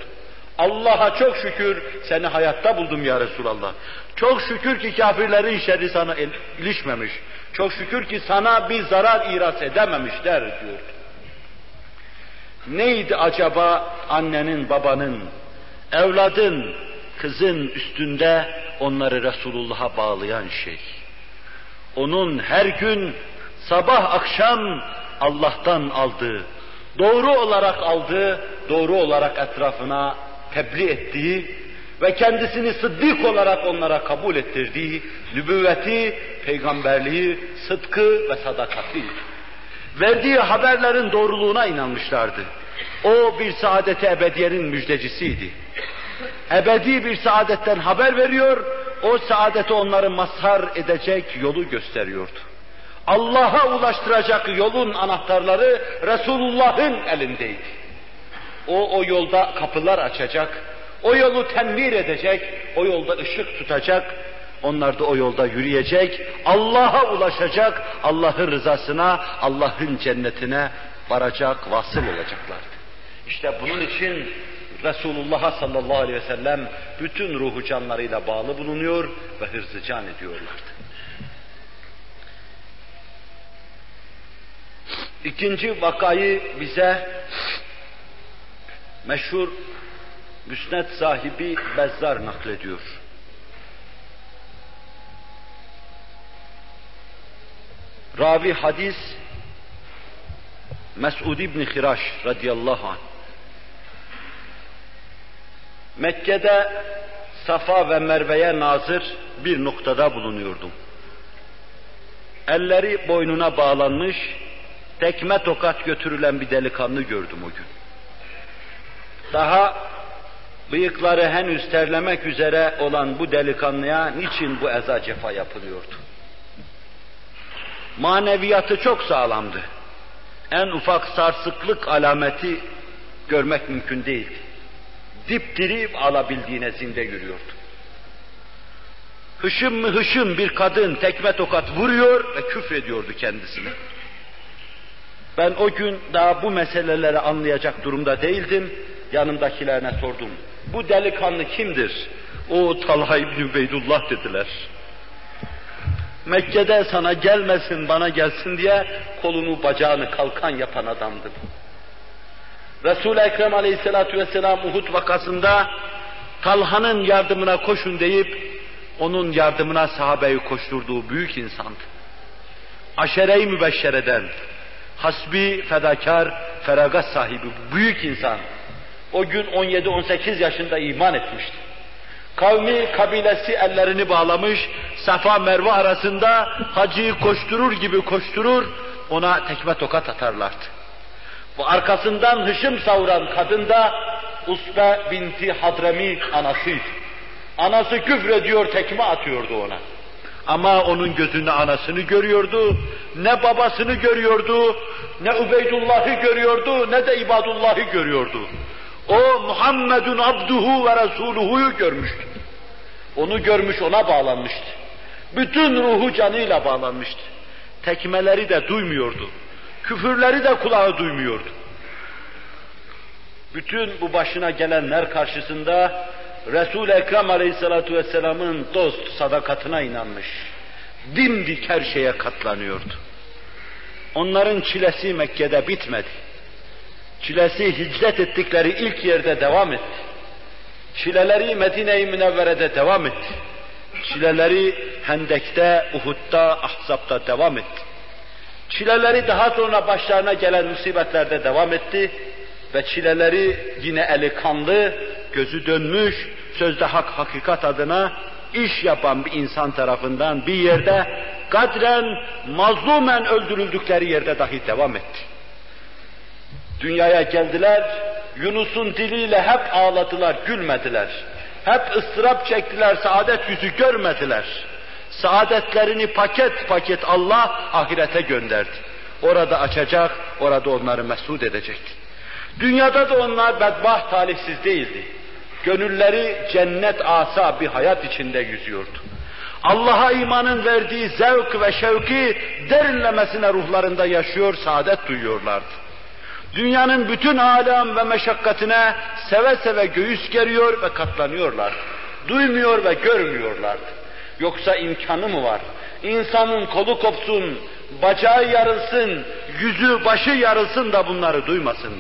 Allah'a çok şükür seni hayatta buldum ya Resulallah. Çok şükür ki kafirlerin şerri sana ilişmemiş. Çok şükür ki sana bir zarar iras edememişler diyor. Neydi acaba annenin, babanın, evladın, kızın üstünde onları Resulullah'a bağlayan şey? Onun her gün sabah akşam Allah'tan aldığı, doğru olarak aldığı, doğru olarak etrafına tebliğ ettiği ve kendisini sıddık olarak onlara kabul ettirdiği nübüvveti, peygamberliği, sıdkı ve sadakati. Verdiği haberlerin doğruluğuna inanmışlardı. O bir saadeti ebediyenin müjdecisiydi. Ebedi bir saadetten haber veriyor, o saadeti onları mazhar edecek yolu gösteriyordu. Allah'a ulaştıracak yolun anahtarları Resulullah'ın elindeydi. O, o yolda kapılar açacak, o yolu tenvir edecek, o yolda ışık tutacak, onlar da o yolda yürüyecek, Allah'a ulaşacak, Allah'ın rızasına, Allah'ın cennetine varacak, vasıl olacaklardı. İşte bunun için Resulullah sallallahu aleyhi ve sellem bütün ruhu canlarıyla bağlı bulunuyor ve hırzı can ediyorlardı. İkinci vakayı bize meşhur müsned sahibi Bezzar naklediyor. Ravi hadis Mes'ud İbni Hiraş radıyallahu anh. Mekke'de Safa ve Merve'ye nazır bir noktada bulunuyordum. Elleri boynuna bağlanmış, tekme tokat götürülen bir delikanlı gördüm o gün. Daha bıyıkları henüz terlemek üzere olan bu delikanlıya niçin bu eza cefa yapılıyordu? Maneviyatı çok sağlamdı. En ufak sarsıklık alameti görmek mümkün değildi. Dipdiri alabildiğine zinde yürüyordu. Hışım mı hışım bir kadın tekme tokat vuruyor ve küfrediyordu kendisine. Ben o gün daha bu meseleleri anlayacak durumda değildim. Yanımdakilerine sordum. Bu delikanlı kimdir? O Talha İbni Ubeydullah dediler. Mekke'de sana gelmesin bana gelsin diye kolunu bacağını kalkan yapan adamdı. Resul-i Ekrem aleyhissalatu vesselam Uhud vakasında Talha'nın yardımına koşun deyip onun yardımına sahabeyi koşturduğu büyük insandı. Aşere-i mübeşşereden, hasbi, fedakar, feragat sahibi büyük insan. O gün 17-18 yaşında iman etmişti. Kavmi, kabilesi ellerini bağlamış, Safa Merve arasında hacıyı koşturur gibi koşturur, ona tekme tokat atarlardı. Bu arkasından hışım savuran kadın da Usbe binti Hadremi anasıydı. Anası küfrediyor, tekme atıyordu ona. Ama onun gözünde anasını görüyordu, ne babasını görüyordu, ne Ubeydullah'ı görüyordu, ne de İbadullah'ı görüyordu. O Muhammedun abduhu ve resuluhu'yu görmüştü. Onu görmüş, ona bağlanmıştı. Bütün ruhu canıyla bağlanmıştı. Tekmeleri de duymuyordu. Küfürleri de kulağı duymuyordu. Bütün bu başına gelenler karşısında Resul-i Ekrem Aleyhisselatü Vesselam'ın dost sadakatına inanmış. Dimdik her şeye katlanıyordu. Onların çilesi Mekke'de bitmedi. Çilesi hicret ettikleri ilk yerde devam etti. Çileleri Medine-i Münevvere'de devam etti. Çileleri Hendek'te, Uhud'da, Ahzab'da devam etti. Çileleri daha sonra başlarına gelen musibetlerde devam etti ve çileleri yine eli kanlı, gözü dönmüş, sözde hak hakikat adına iş yapan bir insan tarafından bir yerde kadren mazlumen öldürüldükleri yerde dahi devam etti. Dünyaya geldiler, Yunus'un diliyle hep ağladılar, gülmediler. Hep ıstırap çektiler, saadet yüzü görmediler. Saadetlerini paket paket Allah ahirete gönderdi. Orada açacak, orada onları mesut edecekti. Dünyada da onlar bedbaht talihsiz değildi. Gönülleri cennet asa bir hayat içinde yüzüyordu. Allah'a imanın verdiği zevk ve şevki derinlemesine ruhlarında yaşıyor, saadet duyuyorlardı. Dünyanın bütün alem ve meşakkatine seve seve göğüs geriyor ve katlanıyorlar. Duymuyor ve görmüyorlardı. Yoksa imkanı mı var? İnsanın kolu kopsun, bacağı yarılsın, yüzü başı yarılsın da bunları duymasın.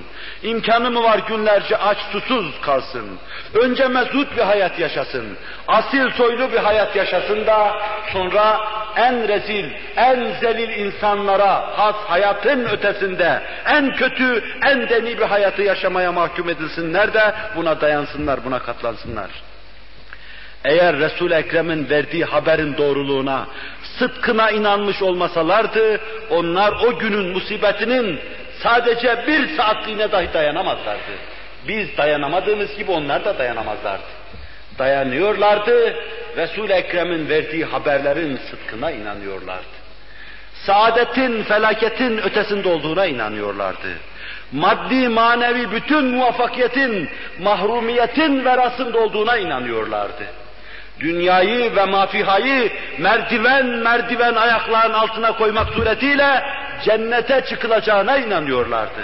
İmkanı mı var günlerce aç susuz kalsın. Önce mezut bir hayat yaşasın. Asil soylu bir hayat yaşasın da sonra en rezil, en zelil insanlara has hayatın ötesinde en kötü, en deni bir hayatı yaşamaya mahkum edilsinler de buna dayansınlar, buna katlansınlar. Eğer Resul-i Ekrem'in verdiği haberin doğruluğuna, sıdkına inanmış olmasalardı, onlar o günün musibetinin sadece bir saatliğine dahi dayanamazlardı. Biz dayanamadığımız gibi onlar da dayanamazlardı. Dayanıyorlardı, Resul-i Ekrem'in verdiği haberlerin sıdkına inanıyorlardı. Saadetin, felaketin ötesinde olduğuna inanıyorlardı. Maddi, manevi bütün muvaffakiyetin, mahrumiyetin verasında olduğuna inanıyorlardı dünyayı ve mafihayı merdiven merdiven ayaklarının altına koymak suretiyle cennete çıkılacağına inanıyorlardı.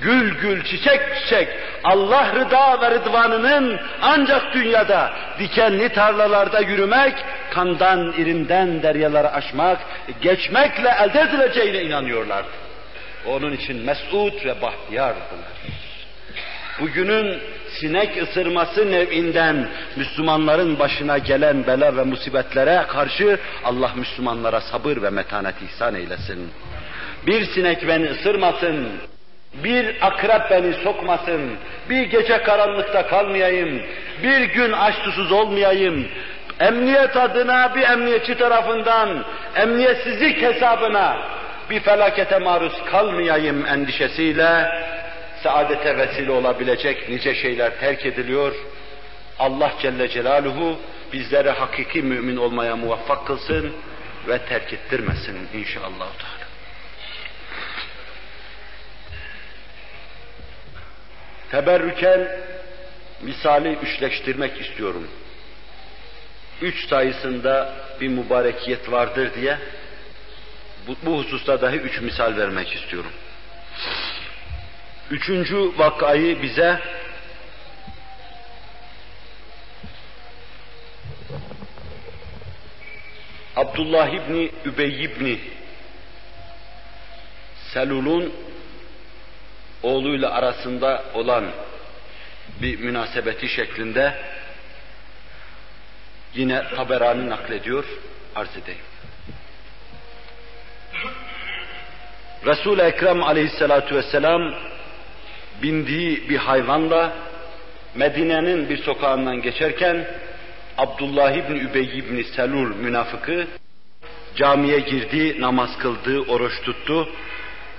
Gül gül, çiçek çiçek, Allah rıda ve rıdvanının ancak dünyada dikenli tarlalarda yürümek, kandan, irinden deryaları aşmak, geçmekle elde edileceğine inanıyorlardı. Onun için mesut ve bahtiyardılar. Bugünün sinek ısırması nevinden Müslümanların başına gelen bela ve musibetlere karşı Allah Müslümanlara sabır ve metanet ihsan eylesin. Bir sinek beni ısırmasın, bir akrep beni sokmasın, bir gece karanlıkta kalmayayım, bir gün aç susuz olmayayım, emniyet adına bir emniyetçi tarafından emniyetsizlik hesabına bir felakete maruz kalmayayım endişesiyle saadete vesile olabilecek nice şeyler terk ediliyor. Allah Celle Celaluhu bizleri hakiki mümin olmaya muvaffak kılsın ve terk ettirmesin inşallah. Teala. Teberrüken misali üçleştirmek istiyorum. Üç sayısında bir mübarekiyet vardır diye bu, bu hususta dahi üç misal vermek istiyorum. Üçüncü vakayı bize Abdullah İbni Übey İbni Selul'un oğluyla arasında olan bir münasebeti şeklinde yine Taberani naklediyor, arz edeyim. Resul-i Ekrem aleyhissalatu vesselam bindiği bir hayvanla Medine'nin bir sokağından geçerken Abdullah İbni Übey İbni Selul münafıkı camiye girdi, namaz kıldı, oruç tuttu.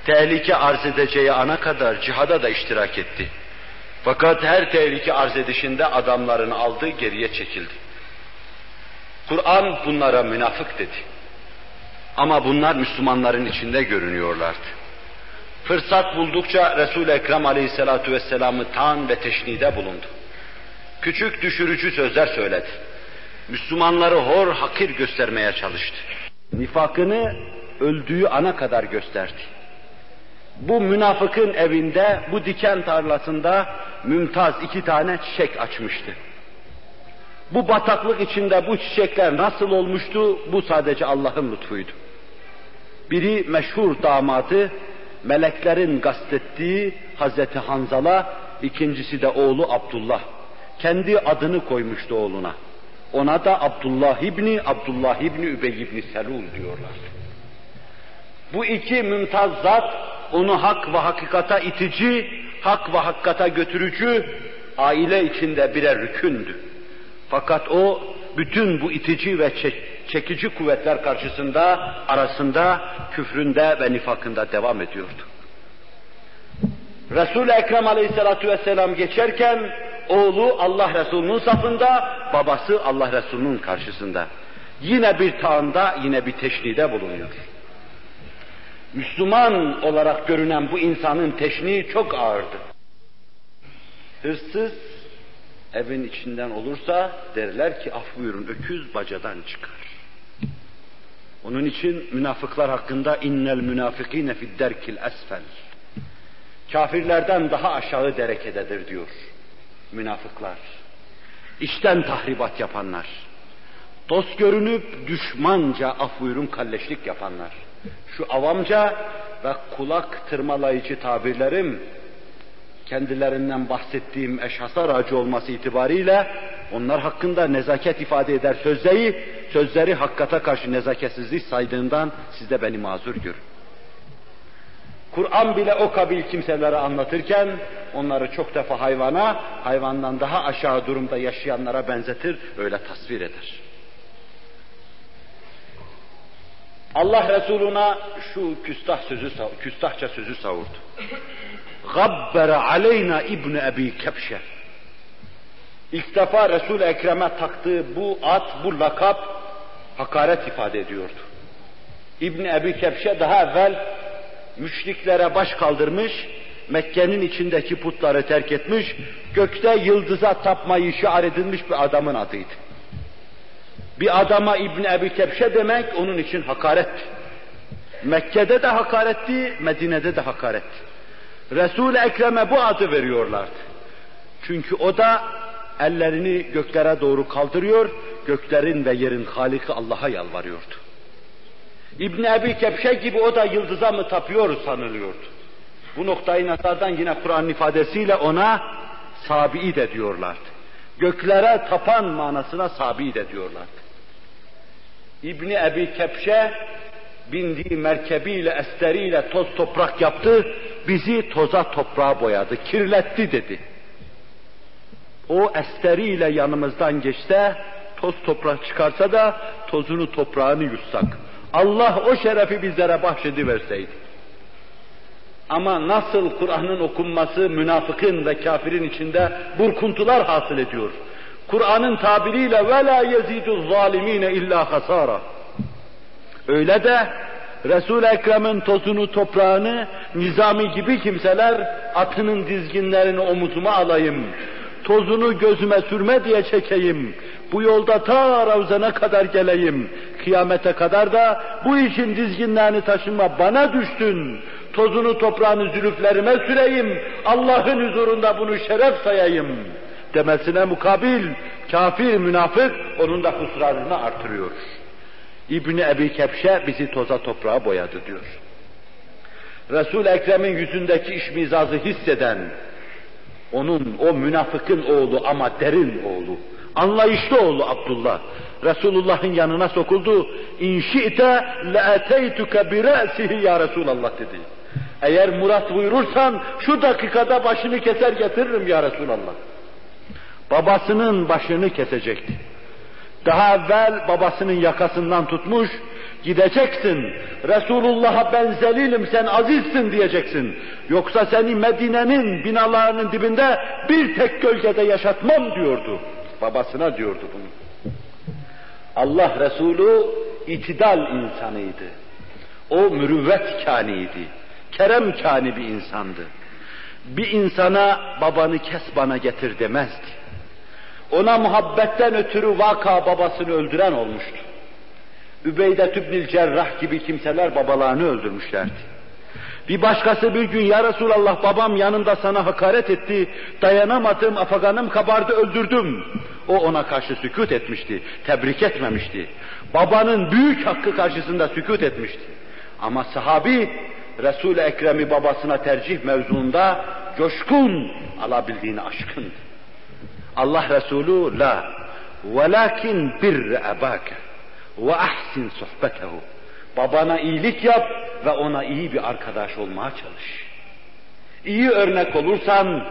Tehlike arz edeceği ana kadar cihada da iştirak etti. Fakat her tehlike arz edişinde adamlarını aldı, geriye çekildi. Kur'an bunlara münafık dedi. Ama bunlar Müslümanların içinde görünüyorlardı. Fırsat buldukça Resul-i Ekrem aleyhissalatu vesselam'ı tan ve teşnide bulundu. Küçük düşürücü sözler söyledi. Müslümanları hor hakir göstermeye çalıştı. Nifakını öldüğü ana kadar gösterdi. Bu münafıkın evinde, bu diken tarlasında mümtaz iki tane çiçek açmıştı. Bu bataklık içinde bu çiçekler nasıl olmuştu? Bu sadece Allah'ın lütfuydu. Biri meşhur damadı, meleklerin gastettiği Hazreti Hanzala, ikincisi de oğlu Abdullah. Kendi adını koymuştu oğluna. Ona da Abdullah İbni, Abdullah İbni Übey İbni Selul diyorlar. Bu iki mümtaz zat, onu hak ve hakikata itici, hak ve hakikata götürücü, aile içinde birer rükündü. Fakat o, bütün bu itici ve çekici kuvvetler karşısında, arasında, küfründe ve nifakında devam ediyordu. Resul-i Ekrem aleyhissalatu vesselam geçerken, oğlu Allah Resulü'nün safında, babası Allah Resulü'nün karşısında. Yine bir tağında, yine bir teşnide bulunuyor. Müslüman olarak görünen bu insanın teşniği çok ağırdı. Hırsız evin içinden olursa derler ki af buyurun öküz bacadan çıkar. Onun için münafıklar hakkında innel münafikine fid derkil esfel. kafirlerden daha aşağı derekededir diyor münafıklar. İşten tahribat yapanlar. Dost görünüp düşmanca af buyurun kalleşlik yapanlar. Şu avamca ve kulak tırmalayıcı tabirlerim kendilerinden bahsettiğim eşhaslar aracı olması itibariyle onlar hakkında nezaket ifade eder sözleri, sözleri hakkata karşı nezaketsizlik saydığından siz de beni mazur görün. Kur'an bile o kabil kimselere anlatırken onları çok defa hayvana, hayvandan daha aşağı durumda yaşayanlara benzetir, öyle tasvir eder. Allah Resuluna şu küstah sözü, küstahça sözü savurdu. Gabbere aleyna İbni Ebi Kepşe. İlk defa Resul-i Ekrem'e taktığı bu at, bu lakap hakaret ifade ediyordu. İbni Ebi Kepşe daha evvel müşriklere baş kaldırmış, Mekke'nin içindeki putları terk etmiş, gökte yıldıza tapmayı şiar edilmiş bir adamın adıydı. Bir adama İbni Ebi Kepşe demek onun için hakaretti. Mekke'de de hakaretti, Medine'de de hakaretti. Resul-i Ekrem'e bu adı veriyorlardı. Çünkü o da ellerini göklere doğru kaldırıyor, göklerin ve yerin Haliki Allah'a yalvarıyordu. İbn Ebi Kepşe gibi o da yıldıza mı tapıyor sanılıyordu. Bu noktayı nazardan yine Kur'an ifadesiyle ona sabi de diyorlardı. Göklere tapan manasına sabi de diyorlardı. İbni Ebi Kepşe bindiği merkebiyle, esteriyle toz toprak yaptı, bizi toza toprağa boyadı, kirletti dedi. O esteriyle yanımızdan geçse, toz toprak çıkarsa da tozunu toprağını yutsak. Allah o şerefi bizlere bahşediverseydi. Ama nasıl Kur'an'ın okunması münafıkın ve kafirin içinde burkuntular hasıl ediyor. Kur'an'ın tabiriyle ve la yezidu zalimine illa hasara. Öyle de Resul-i Ekrem'in tozunu toprağını nizami gibi kimseler atının dizginlerini omuzuma alayım, tozunu gözüme sürme diye çekeyim, bu yolda ta Ravzan'a kadar geleyim, kıyamete kadar da bu işin dizginlerini taşıma bana düştün, tozunu toprağını zülüflerime süreyim, Allah'ın huzurunda bunu şeref sayayım. Demesine mukabil kafir münafık onun da husranını artırıyor. İbni Ebi Kepşe bizi toza toprağa boyadı diyor. Resul Ekrem'in yüzündeki iş mizazı hisseden, onun o münafıkın oğlu ama derin oğlu, anlayışlı oğlu Abdullah, Resulullah'ın yanına sokuldu. İnşi'te le'eteytuke bi re'sihi ya Resulallah dedi. Eğer murat buyurursan şu dakikada başını keser getiririm ya Resulallah. Babasının başını kesecekti. Daha evvel babasının yakasından tutmuş, gideceksin. Resulullah'a ben zelilim, sen azizsin diyeceksin. Yoksa seni Medine'nin binalarının dibinde bir tek gölgede yaşatmam diyordu. Babasına diyordu bunu. Allah Resulü itidal insanıydı. O mürüvvet kaniydi. Kerem kani bir insandı. Bir insana babanı kes bana getir demezdi. Ona muhabbetten ötürü vaka babasını öldüren olmuştu. Übeyde Tübnil Cerrah gibi kimseler babalarını öldürmüşlerdi. Bir başkası bir gün ya Resulallah babam yanında sana hakaret etti, dayanamadım, afaganım kabardı öldürdüm. O ona karşı sükut etmişti, tebrik etmemişti. Babanın büyük hakkı karşısında sükut etmişti. Ama sahabi Resul-i Ekrem'i babasına tercih mevzuunda coşkun alabildiğini aşkındı. Allah Resulü la velakin bir ebake ve ahsin sohbetehu babana iyilik yap ve ona iyi bir arkadaş olmaya çalış. İyi örnek olursan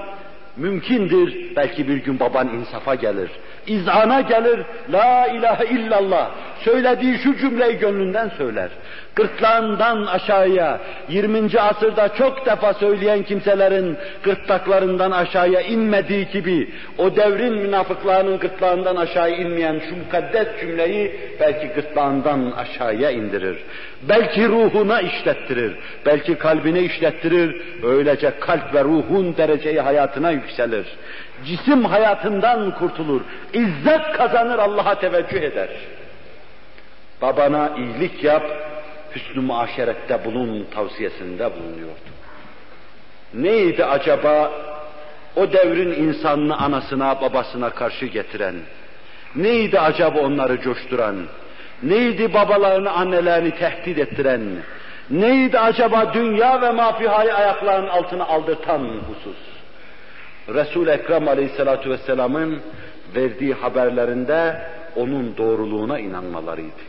mümkündür belki bir gün baban insafa gelir. İzana gelir, la ilahe illallah. Söylediği şu cümleyi gönlünden söyler gırtlağından aşağıya 20. asırda çok defa söyleyen kimselerin gırtlaklarından aşağıya inmediği gibi o devrin münafıklarının gırtlağından aşağı inmeyen şu mukaddes cümleyi belki gırtlağından aşağıya indirir. Belki ruhuna işlettirir, belki kalbine işlettirir, öylece kalp ve ruhun dereceyi hayatına yükselir. Cisim hayatından kurtulur, izzet kazanır, Allah'a teveccüh eder. Babana iyilik yap, hüsnü muaşerette bulun tavsiyesinde bulunuyordu. Neydi acaba o devrin insanını anasına babasına karşı getiren? Neydi acaba onları coşturan? Neydi babalarını annelerini tehdit ettiren? Neydi acaba dünya ve mafihayı ayaklarının altına aldırtan husus? Resul Ekrem Aleyhisselatü Vesselam'ın verdiği haberlerinde onun doğruluğuna inanmalarıydı.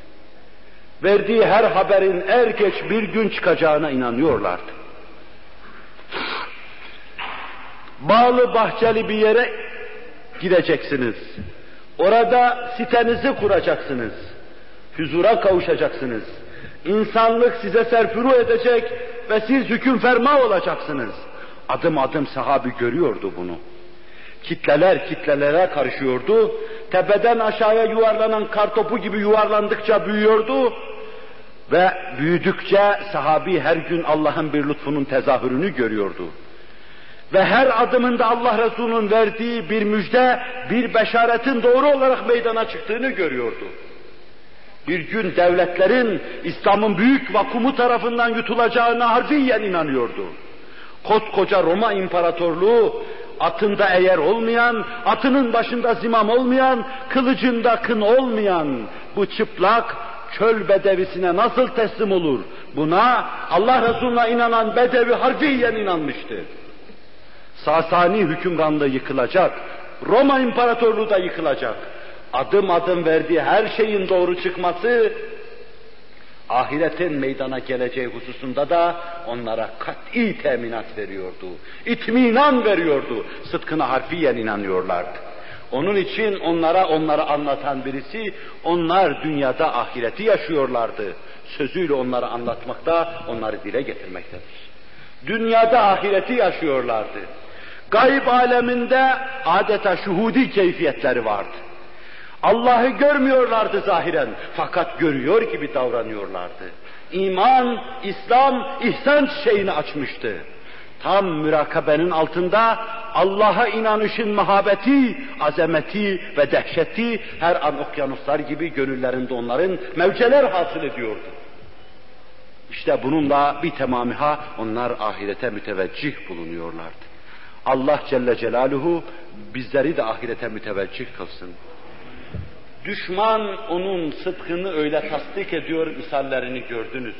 Verdiği her haberin er geç bir gün çıkacağına inanıyorlardı. Bağlı bahçeli bir yere gideceksiniz. Orada sitenizi kuracaksınız. Huzura kavuşacaksınız. İnsanlık size serfuru edecek ve siz hüküm ferma olacaksınız. Adım adım sahabi görüyordu bunu. Kitleler kitlelere karışıyordu. Tepeden aşağıya yuvarlanan kartopu gibi yuvarlandıkça büyüyordu. Ve büyüdükçe sahabi her gün Allah'ın bir lütfunun tezahürünü görüyordu. Ve her adımında Allah Resulü'nün verdiği bir müjde, bir beşaretin doğru olarak meydana çıktığını görüyordu. Bir gün devletlerin İslam'ın büyük vakumu tarafından yutulacağına harfiyen inanıyordu. Koskoca Roma İmparatorluğu atında eğer olmayan, atının başında zimam olmayan, kılıcında kın olmayan bu çıplak çöl bedevisine nasıl teslim olur? Buna Allah Resulüne inanan bedevi harfiyen inanmıştı. Sasani hükümranlığı yıkılacak, Roma İmparatorluğu da yıkılacak. Adım adım verdiği her şeyin doğru çıkması ahiretin meydana geleceği hususunda da onlara kat'i teminat veriyordu. İtminan veriyordu. Sıdkına harfiyen inanıyorlardı. Onun için onlara onları anlatan birisi, onlar dünyada ahireti yaşıyorlardı. Sözüyle onları anlatmakta, onları dile getirmektedir. Dünyada ahireti yaşıyorlardı. Gayb aleminde adeta şuhudi keyfiyetleri vardı. Allah'ı görmüyorlardı zahiren fakat görüyor gibi davranıyorlardı. İman, İslam, ihsan çiçeğini açmıştı. Tam mürakabenin altında Allah'a inanışın mahabeti, azameti ve dehşeti her an okyanuslar gibi gönüllerinde onların mevceler hasıl ediyordu. İşte bununla bir temamiha onlar ahirete müteveccih bulunuyorlardı. Allah Celle Celaluhu bizleri de ahirete müteveccih kılsın. Düşman onun sıdkını öyle tasdik ediyor, misallerini gördünüz.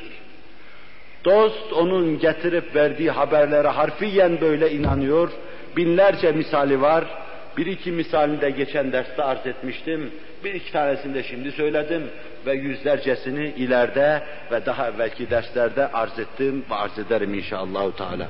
Dost onun getirip verdiği haberlere harfiyen böyle inanıyor. Binlerce misali var. Bir iki misalini de geçen derste arz etmiştim. Bir iki tanesini de şimdi söyledim ve yüzlercesini ileride ve daha evvelki derslerde arz ettim ve arz ederim inşallah Teala.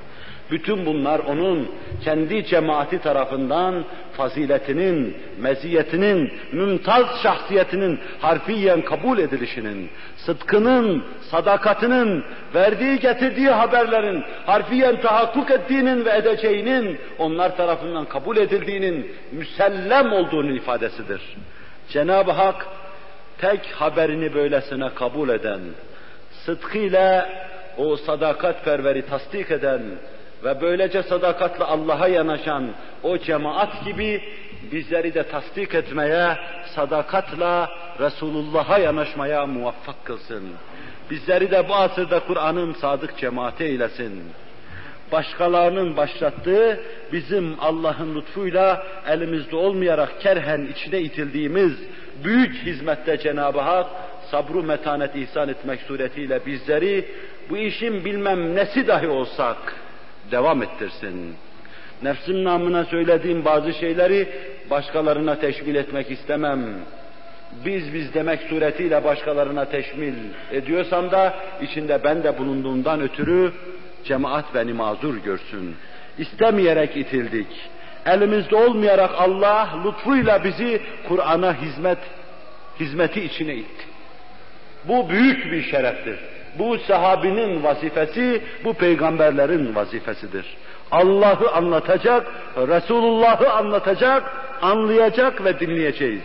Bütün bunlar onun kendi cemaati tarafından faziletinin, meziyetinin, mümtaz şahsiyetinin harfiyen kabul edilişinin, sıdkının, sadakatinin, verdiği getirdiği haberlerin harfiyen tahakkuk ettiğinin ve edeceğinin onlar tarafından kabul edildiğinin müsellem olduğunu ifadesidir. Cenab-ı Hak tek haberini böylesine kabul eden, sıdkıyla o sadakat perveri tasdik eden, ve böylece sadakatla Allah'a yanaşan o cemaat gibi bizleri de tasdik etmeye, sadakatla Resulullah'a yanaşmaya muvaffak kılsın. Bizleri de bu asırda Kur'an'ın sadık cemaati eylesin. Başkalarının başlattığı, bizim Allah'ın lütfuyla elimizde olmayarak kerhen içine itildiğimiz büyük hizmette Cenab-ı Hak sabru metanet ihsan etmek suretiyle bizleri bu işin bilmem nesi dahi olsak, devam ettirsin. Nefsim namına söylediğim bazı şeyleri başkalarına teşmil etmek istemem. Biz biz demek suretiyle başkalarına teşmil ediyorsam da içinde ben de bulunduğumdan ötürü cemaat beni mazur görsün. İstemeyerek itildik. Elimizde olmayarak Allah lütfuyla bizi Kur'an'a hizmet hizmeti içine itti. Bu büyük bir şereftir. Bu sahabinin vazifesi, bu peygamberlerin vazifesidir. Allah'ı anlatacak, Resulullah'ı anlatacak, anlayacak ve dinleyeceğiz.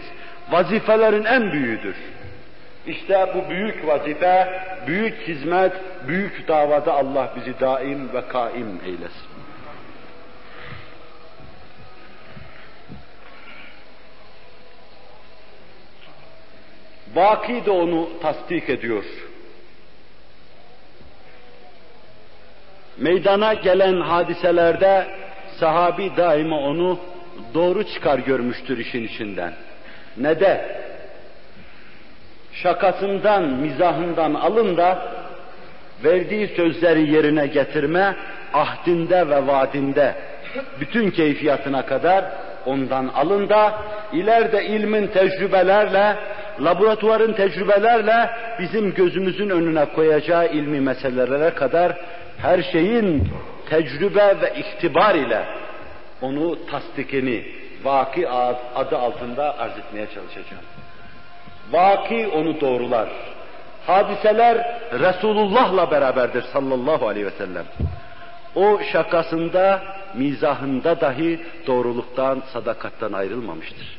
Vazifelerin en büyüğüdür. İşte bu büyük vazife, büyük hizmet, büyük davada Allah bizi daim ve kaim eylesin. Vaki de onu tasdik ediyor. Meydana gelen hadiselerde sahabi daima onu doğru çıkar görmüştür işin içinden. Ne de şakasından, mizahından alın da verdiği sözleri yerine getirme, ahdinde ve vaadinde bütün keyfiyatına kadar ondan alın da ileride ilmin tecrübelerle, laboratuvarın tecrübelerle bizim gözümüzün önüne koyacağı ilmi meselelere kadar her şeyin tecrübe ve iktibar ile onu tasdikini vaki adı altında arz etmeye çalışacağım. Vaki onu doğrular. Hadiseler Resulullah'la beraberdir sallallahu aleyhi ve sellem. O şakasında, mizahında dahi doğruluktan, sadakattan ayrılmamıştır.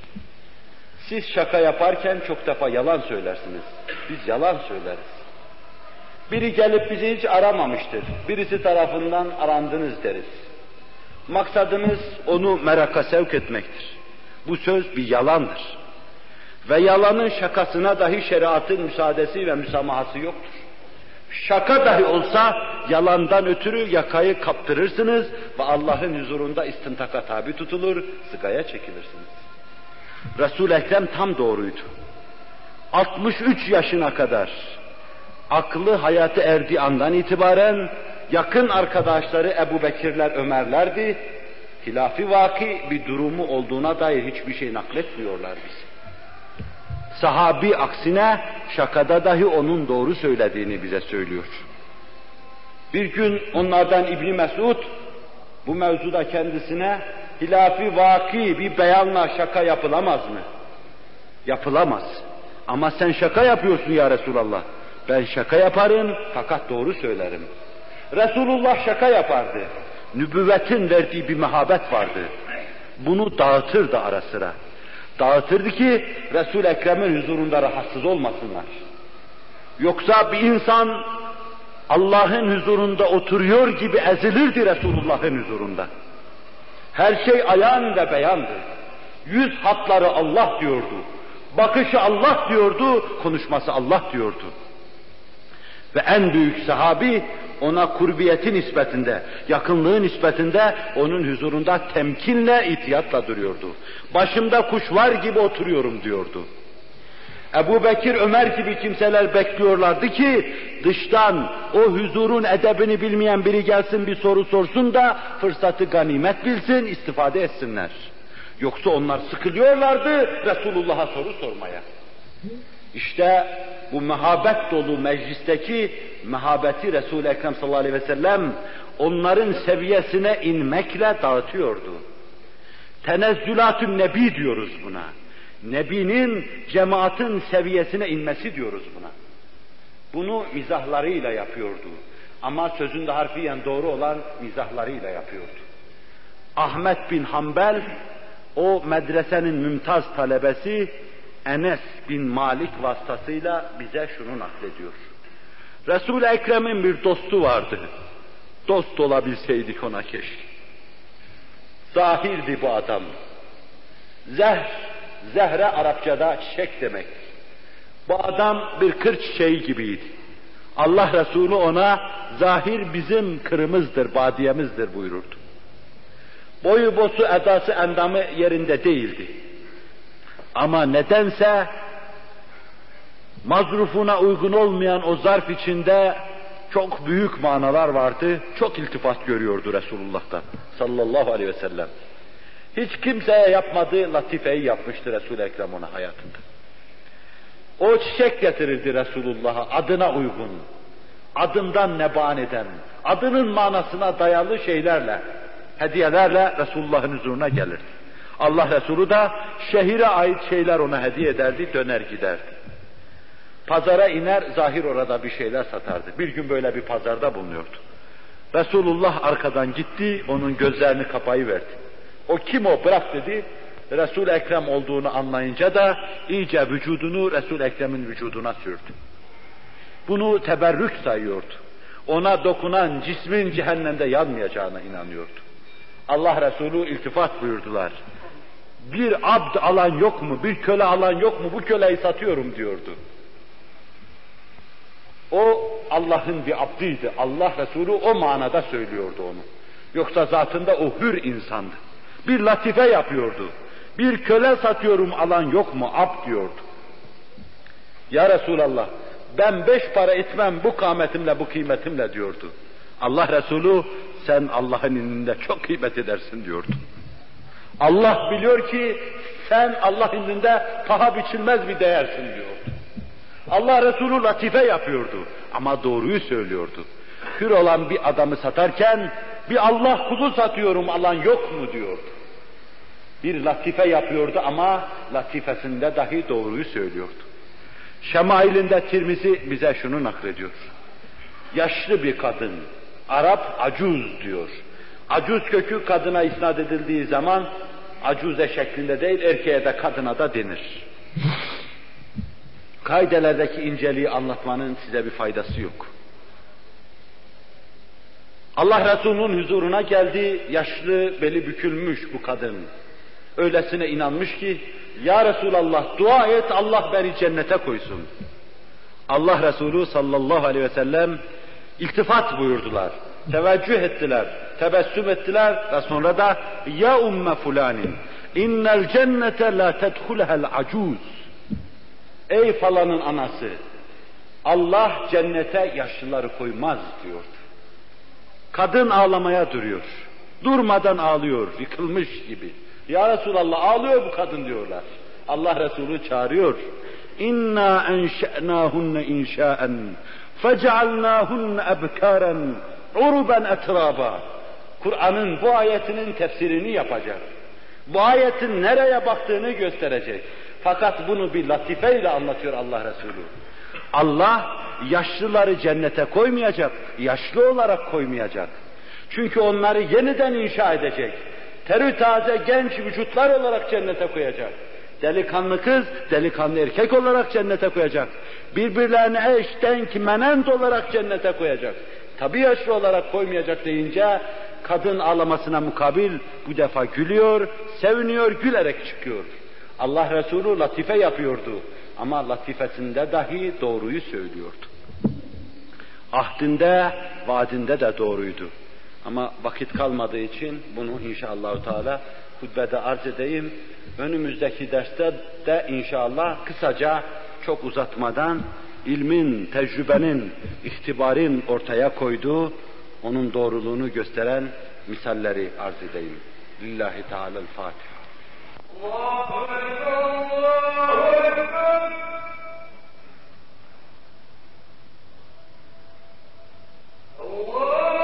Siz şaka yaparken çok defa yalan söylersiniz. Biz yalan söyleriz. Biri gelip bizi hiç aramamıştır. Birisi tarafından arandınız deriz. Maksadımız onu meraka sevk etmektir. Bu söz bir yalandır. Ve yalanın şakasına dahi şeriatın müsaadesi ve müsamahası yoktur. Şaka dahi olsa yalandan ötürü yakayı kaptırırsınız ve Allah'ın huzurunda istintaka tabi tutulur, sigaya çekilirsiniz. Resul-i Ekrem tam doğruydu. 63 yaşına kadar aklı hayatı erdiği andan itibaren yakın arkadaşları Ebu Bekirler, Ömerlerdi. Hilafi vaki bir durumu olduğuna dair hiçbir şey nakletmiyorlar bize. Sahabi aksine şakada dahi onun doğru söylediğini bize söylüyor. Bir gün onlardan İbni Mesud bu mevzuda kendisine hilafi vaki bir beyanla şaka yapılamaz mı? Yapılamaz. Ama sen şaka yapıyorsun ya Resulallah. Ben şaka yaparım fakat doğru söylerim. Resulullah şaka yapardı. Nübüvvetin verdiği bir mehabet vardı. Bunu dağıtırdı ara sıra. Dağıtırdı ki resul Ekrem'in huzurunda rahatsız olmasınlar. Yoksa bir insan Allah'ın huzurunda oturuyor gibi ezilirdi Resulullah'ın huzurunda. Her şey ayan ve beyandı. Yüz hatları Allah diyordu. Bakışı Allah diyordu, konuşması Allah diyordu. Ve en büyük sahabi ona kurbiyeti nispetinde, yakınlığı nispetinde onun huzurunda temkinle, itiyatla duruyordu. Başımda kuş var gibi oturuyorum diyordu. Ebu Bekir, Ömer gibi kimseler bekliyorlardı ki dıştan o huzurun edebini bilmeyen biri gelsin bir soru sorsun da fırsatı ganimet bilsin, istifade etsinler. Yoksa onlar sıkılıyorlardı Resulullah'a soru sormaya. İşte bu mehabet dolu meclisteki mehabeti Resul-i Ekrem sallallahu aleyhi ve sellem onların seviyesine inmekle dağıtıyordu. Tenezzülatün nebi diyoruz buna. Nebinin cemaatin seviyesine inmesi diyoruz buna. Bunu mizahlarıyla yapıyordu. Ama sözünde harfiyen doğru olan mizahlarıyla yapıyordu. Ahmet bin Hanbel o medresenin mümtaz talebesi Enes bin Malik vasıtasıyla bize şunu naklediyor. Resul-i Ekrem'in bir dostu vardı. Dost olabilseydik ona keşke. Zahirdi bu adam. Zehr, zehre Arapçada çiçek demek. Bu adam bir kır çiçeği gibiydi. Allah Resulü ona zahir bizim kırımızdır, badiyemizdir buyururdu. Boyu bosu, edası, endamı yerinde değildi. Ama nedense mazrufuna uygun olmayan o zarf içinde çok büyük manalar vardı. Çok iltifat görüyordu Resulullah'tan sallallahu aleyhi ve sellem. Hiç kimseye yapmadığı latifeyi yapmıştı Resul-i Ekrem ona hayatında. O çiçek getirirdi Resulullah'a adına uygun, adından neban eden, adının manasına dayalı şeylerle, hediyelerle Resulullah'ın huzuruna gelirdi. Allah Resulü da şehire ait şeyler ona hediye ederdi, döner giderdi. Pazara iner, zahir orada bir şeyler satardı. Bir gün böyle bir pazarda bulunuyordu. Resulullah arkadan gitti, onun gözlerini kapayıverdi. O kim o bırak dedi. Resul Ekrem olduğunu anlayınca da iyice vücudunu Resul Ekrem'in vücuduna sürdü. Bunu teberrük sayıyordu. Ona dokunan cismin cehennemde yanmayacağına inanıyordu. Allah Resulü iltifat buyurdular. Bir abd alan yok mu, bir köle alan yok mu, bu köleyi satıyorum diyordu. O Allah'ın bir abdiydi. Allah Resulü o manada söylüyordu onu. Yoksa zatında o hür insandı. Bir latife yapıyordu. Bir köle satıyorum alan yok mu? Ab diyordu. Ya Resulallah ben beş para etmem bu kâmetimle bu kıymetimle diyordu. Allah Resulü sen Allah'ın indinde çok kıymet edersin diyordu. Allah biliyor ki sen Allah indinde paha biçilmez bir değersin diyordu. Allah Resulü latife yapıyordu ama doğruyu söylüyordu. Hür olan bir adamı satarken bir Allah kulu satıyorum alan yok mu diyordu. Bir latife yapıyordu ama latifesinde dahi doğruyu söylüyordu. Şemailinde Tirmizi bize şunu naklediyor. Yaşlı bir kadın, Arap acuz diyor. Acuz kökü kadına isnat edildiği zaman acuze şeklinde değil erkeğe de kadına da denir. Kaidelerdeki inceliği anlatmanın size bir faydası yok. Allah Resulü'nün huzuruna geldi, yaşlı, beli bükülmüş bu kadın. Öylesine inanmış ki, Ya Resulallah dua et Allah beni cennete koysun. Allah Resulü sallallahu aleyhi ve sellem iltifat buyurdular. Teveccüh ettiler, tebessüm ettiler ve sonra da Ya umme fulanin innel cennete la tedhulehel acuz Ey falanın anası Allah cennete yaşlıları koymaz diyordu. Kadın ağlamaya duruyor. Durmadan ağlıyor, yıkılmış gibi. Ya Resulallah ağlıyor bu kadın diyorlar. Allah Resulü çağırıyor. İnna enşe'nâhunne inşaen fecealnâhunne ebkâren uruben etraba. Kur'an'ın bu ayetinin tefsirini yapacak. Bu ayetin nereye baktığını gösterecek. Fakat bunu bir latifeyle anlatıyor Allah Resulü. Allah yaşlıları cennete koymayacak, yaşlı olarak koymayacak. Çünkü onları yeniden inşa edecek. Terü taze genç vücutlar olarak cennete koyacak. Delikanlı kız, delikanlı erkek olarak cennete koyacak. Birbirlerine eş, denk, menend olarak cennete koyacak. Tabi yaşlı olarak koymayacak deyince kadın ağlamasına mukabil bu defa gülüyor, seviniyor, gülerek çıkıyor. Allah Resulü latife yapıyordu ama latifesinde dahi doğruyu söylüyordu. Ahdinde, vaadinde de doğruydu. Ama vakit kalmadığı için bunu inşallah Teala hutbede arz edeyim. Önümüzdeki derste de inşallah kısaca çok uzatmadan ilmin, tecrübenin, ihtibarin ortaya koyduğu, onun doğruluğunu gösteren misalleri arz edeyim. Lillahi Teala'l Fatiha. Allahu Ekber, Allahu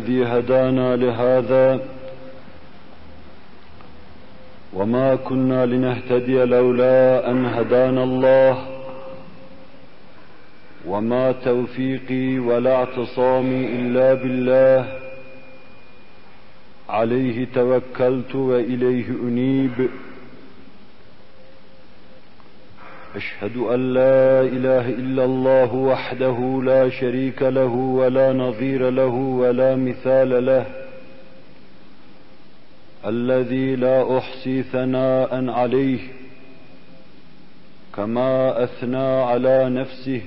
الذي هدانا لهذا وما كنا لنهتدي لولا أن هدانا الله وما توفيقي ولا اعتصامي إلا بالله عليه توكلت وإليه أنيب أشهد أن لا إله إلا الله وحده لا شريك له ولا نظير له ولا مثال له الذي لا أحصي ثناء عليه كما أثنى على نفسه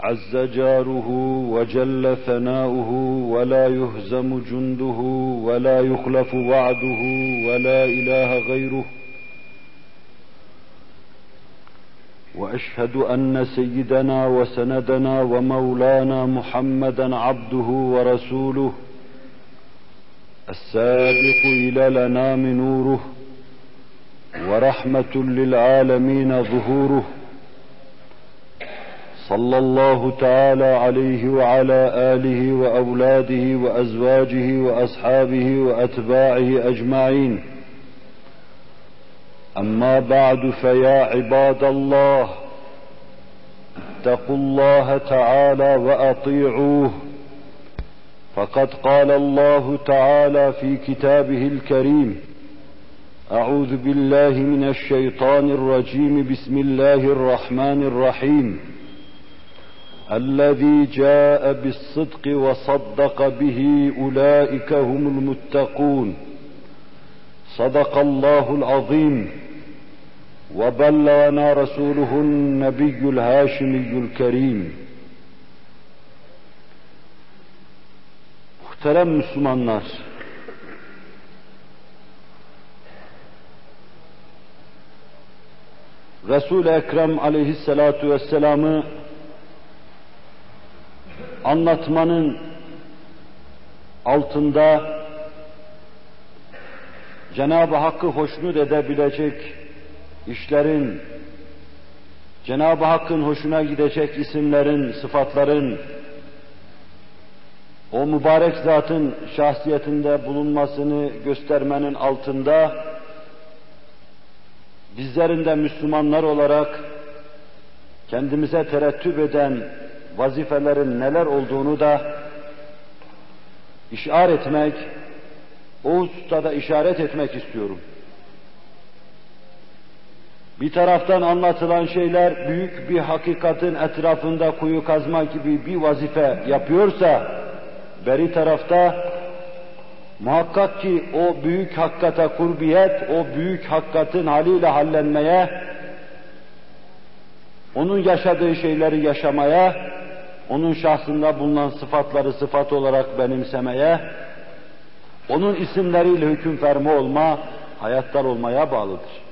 عز جاره وجل ثناؤه ولا يهزم جنده ولا يخلف وعده ولا إله غيره وأشهد أن سيدنا وسندنا ومولانا محمدا عبده ورسوله. السابق إلى الأنام نوره ورحمة للعالمين ظهوره. صلى الله تعالى عليه وعلى آله وأولاده وأزواجه وأصحابه وأتباعه أجمعين. أما بعد فيا عباد الله اتقوا الله تعالى وأطيعوه. فقد قال الله تعالى في كتابه الكريم أعوذ بالله من الشيطان الرجيم بسم الله الرحمن الرحيم. الذي جاء بالصدق وصدق به أولئك هم المتقون. صدق الله العظيم وبلغنا رسوله النبي الهاشمي الكريم Muhterem Müslümanlar, Resul-i Ekrem aleyhissalatu vesselam'ı anlatmanın altında Cenab-ı Hakk'ı hoşnut edebilecek işlerin, Cenab-ı Hakk'ın hoşuna gidecek isimlerin, sıfatların, o mübarek zatın şahsiyetinde bulunmasını göstermenin altında, bizlerin de Müslümanlar olarak kendimize terettüp eden vazifelerin neler olduğunu da işaret etmek, o hususta da işaret etmek istiyorum. Bir taraftan anlatılan şeyler büyük bir hakikatin etrafında kuyu kazma gibi bir vazife yapıyorsa, beri tarafta muhakkak ki o büyük hakikate kurbiyet, o büyük hakikatin haliyle hallenmeye, onun yaşadığı şeyleri yaşamaya, onun şahsında bulunan sıfatları sıfat olarak benimsemeye, onun isimleriyle hüküm ferma olma, hayatlar olmaya bağlıdır.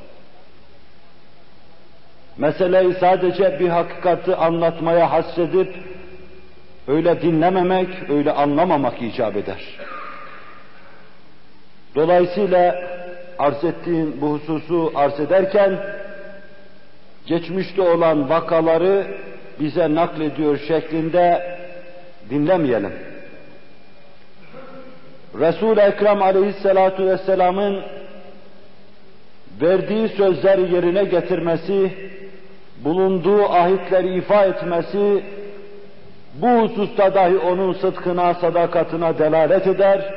Meseleyi sadece bir hakikati anlatmaya hasredip, öyle dinlememek, öyle anlamamak icap eder. Dolayısıyla arz ettiğin bu hususu arz ederken, geçmişte olan vakaları bize naklediyor şeklinde dinlemeyelim. Resul-i Ekrem aleyhissalatu vesselamın verdiği sözleri yerine getirmesi, bulunduğu ahitleri ifa etmesi, bu hususta dahi onun sıdkına, sadakatına delalet eder.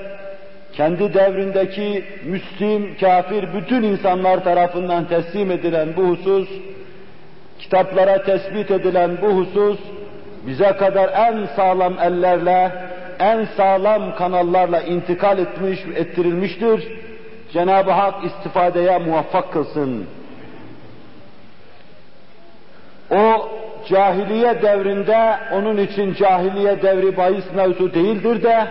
Kendi devrindeki müslim, kafir bütün insanlar tarafından teslim edilen bu husus, kitaplara tespit edilen bu husus, bize kadar en sağlam ellerle, en sağlam kanallarla intikal etmiş, ettirilmiştir. Cenab-ı Hak istifadeye muvaffak kılsın. O cahiliye devrinde onun için cahiliye devri bahis mevzu değildir de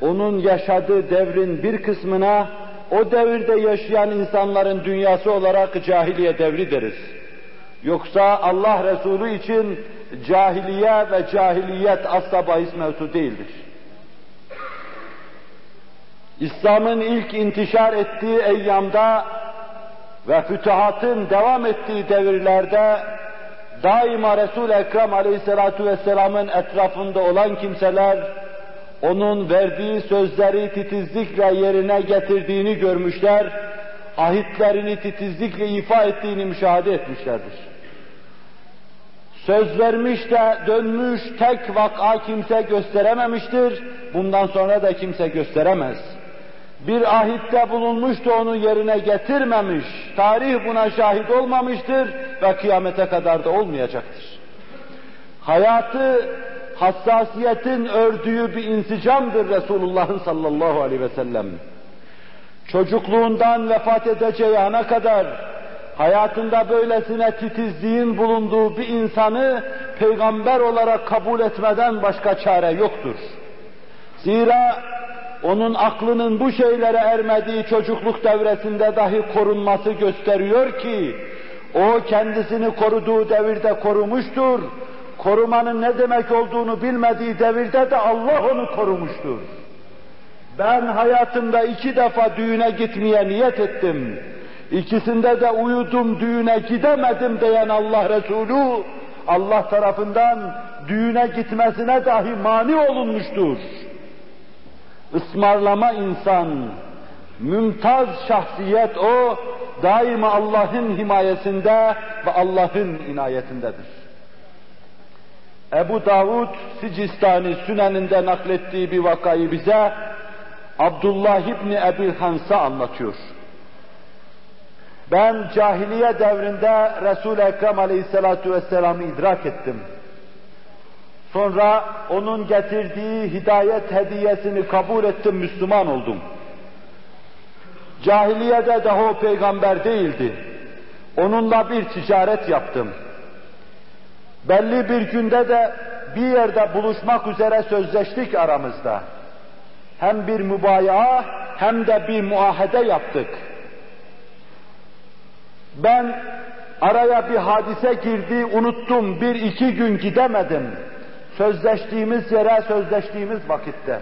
onun yaşadığı devrin bir kısmına o devirde yaşayan insanların dünyası olarak cahiliye devri deriz. Yoksa Allah Resulü için cahiliye ve cahiliyet asla bahis mevzu değildir. İslam'ın ilk intişar ettiği eyyamda ve fütuhatın devam ettiği devirlerde daima Resul-i Ekrem aleyhissalatu vesselamın etrafında olan kimseler onun verdiği sözleri titizlikle yerine getirdiğini görmüşler, ahitlerini titizlikle ifa ettiğini müşahede etmişlerdir. Söz vermiş de dönmüş tek vaka kimse gösterememiştir, bundan sonra da kimse gösteremez. Bir ahitte bulunmuş da onu yerine getirmemiş, tarih buna şahit olmamıştır ve kıyamete kadar da olmayacaktır. Hayatı hassasiyetin ördüğü bir insicamdır Resulullah'ın sallallahu aleyhi ve sellem. Çocukluğundan vefat edeceği ana kadar hayatında böylesine titizliğin bulunduğu bir insanı peygamber olarak kabul etmeden başka çare yoktur. Zira onun aklının bu şeylere ermediği çocukluk devresinde dahi korunması gösteriyor ki, o kendisini koruduğu devirde korumuştur. Korumanın ne demek olduğunu bilmediği devirde de Allah onu korumuştur. Ben hayatımda iki defa düğüne gitmeye niyet ettim. İkisinde de uyudum, düğüne gidemedim diyen Allah Resulü, Allah tarafından düğüne gitmesine dahi mani olunmuştur. Ismarlama insan, mümtaz şahsiyet o, daima Allah'ın himayesinde ve Allah'ın inayetindedir. Ebu Davud Sicistani Sünen'inde naklettiği bir vakayı bize Abdullah İbni Ebil Hans'a anlatıyor. Ben cahiliye devrinde Resul-i Ekrem Aleyhisselatü Vesselam'ı idrak ettim. Sonra onun getirdiği hidayet hediyesini kabul ettim, Müslüman oldum. Cahiliyede daha o peygamber değildi. Onunla bir ticaret yaptım. Belli bir günde de bir yerde buluşmak üzere sözleştik aramızda. Hem bir mübayaa hem de bir muahede yaptık. Ben araya bir hadise girdi, unuttum, bir iki gün gidemedim. Sözleştiğimiz yere, sözleştiğimiz vakitte.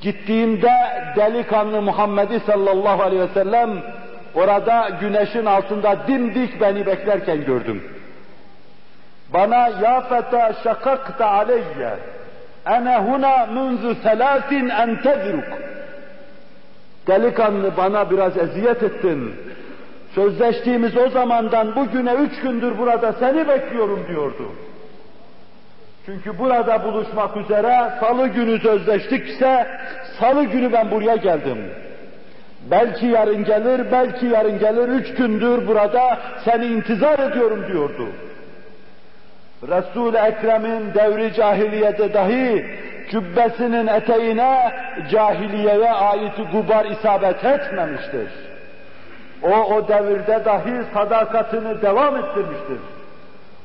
Gittiğimde delikanlı Muhammed'i sallallahu aleyhi ve sellem orada güneşin altında dimdik beni beklerken gördüm. Bana ya feta şakakta aleyye ene huna munzu selasin enteziruk Delikanlı bana biraz eziyet ettin. Sözleştiğimiz o zamandan bugüne üç gündür burada seni bekliyorum diyordu. Çünkü burada buluşmak üzere salı günü sözleştikse salı günü ben buraya geldim. Belki yarın gelir, belki yarın gelir, üç gündür burada seni intizar ediyorum diyordu. Resul-i Ekrem'in devri cahiliyede dahi cübbesinin eteğine cahiliyeye ait gubar isabet etmemiştir. O, o devirde dahi sadakatini devam ettirmiştir.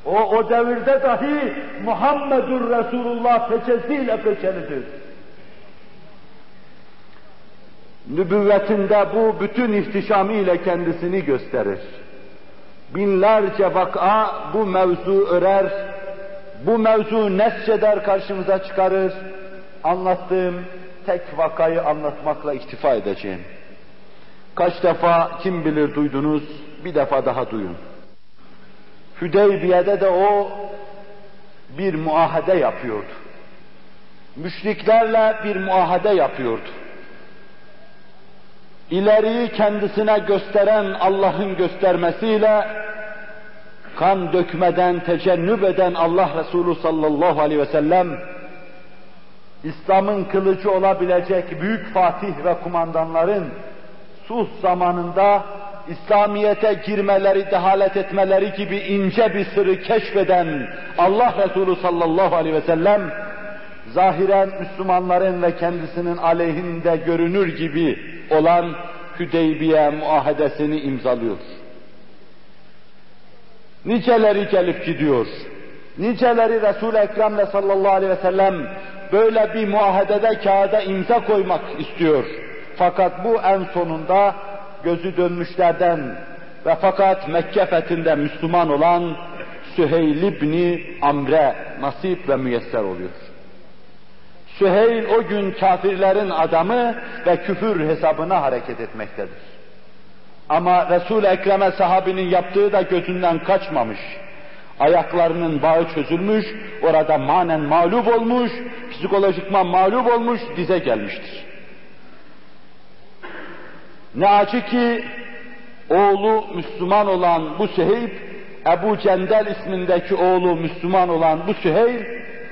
O, o devirde dahi Muhammedur Resulullah peçesiyle peçelidir. Nübüvvetinde bu bütün ihtişamıyla kendisini gösterir. Binlerce vaka bu mevzu örer, bu mevzu nesçeder karşımıza çıkarır. Anlattığım tek vakayı anlatmakla iktifa edeceğim. Kaç defa kim bilir duydunuz, bir defa daha duyun. Hüdeybiye'de de o bir muahede yapıyordu. Müşriklerle bir muahede yapıyordu. İleriyi kendisine gösteren Allah'ın göstermesiyle kan dökmeden tecennüp eden Allah Resulü sallallahu aleyhi ve sellem İslam'ın kılıcı olabilecek büyük fatih ve kumandanların sus zamanında İslamiyete girmeleri, dehalet etmeleri gibi ince bir sırrı keşfeden Allah Resulü sallallahu aleyhi ve sellem, zahiren Müslümanların ve kendisinin aleyhinde görünür gibi olan Hüdeybiye muahedesini imzalıyor. Niceleri gelip gidiyor. Niceleri Resul-i Ekrem'le sallallahu aleyhi ve sellem böyle bir muahedede kağıda imza koymak istiyor. Fakat bu en sonunda gözü dönmüşlerden ve fakat Mekke fethinde Müslüman olan Süheyl ibni Amre nasip ve müyesser oluyor. Süheyl o gün kafirlerin adamı ve küfür hesabına hareket etmektedir. Ama Resul-i Ekrem'e sahabinin yaptığı da gözünden kaçmamış. Ayaklarının bağı çözülmüş, orada manen mağlup olmuş, psikolojikman mağlup olmuş, dize gelmiştir. Ne acı ki oğlu Müslüman olan bu Süheyb, Ebu Cendel ismindeki oğlu Müslüman olan bu Süheyb,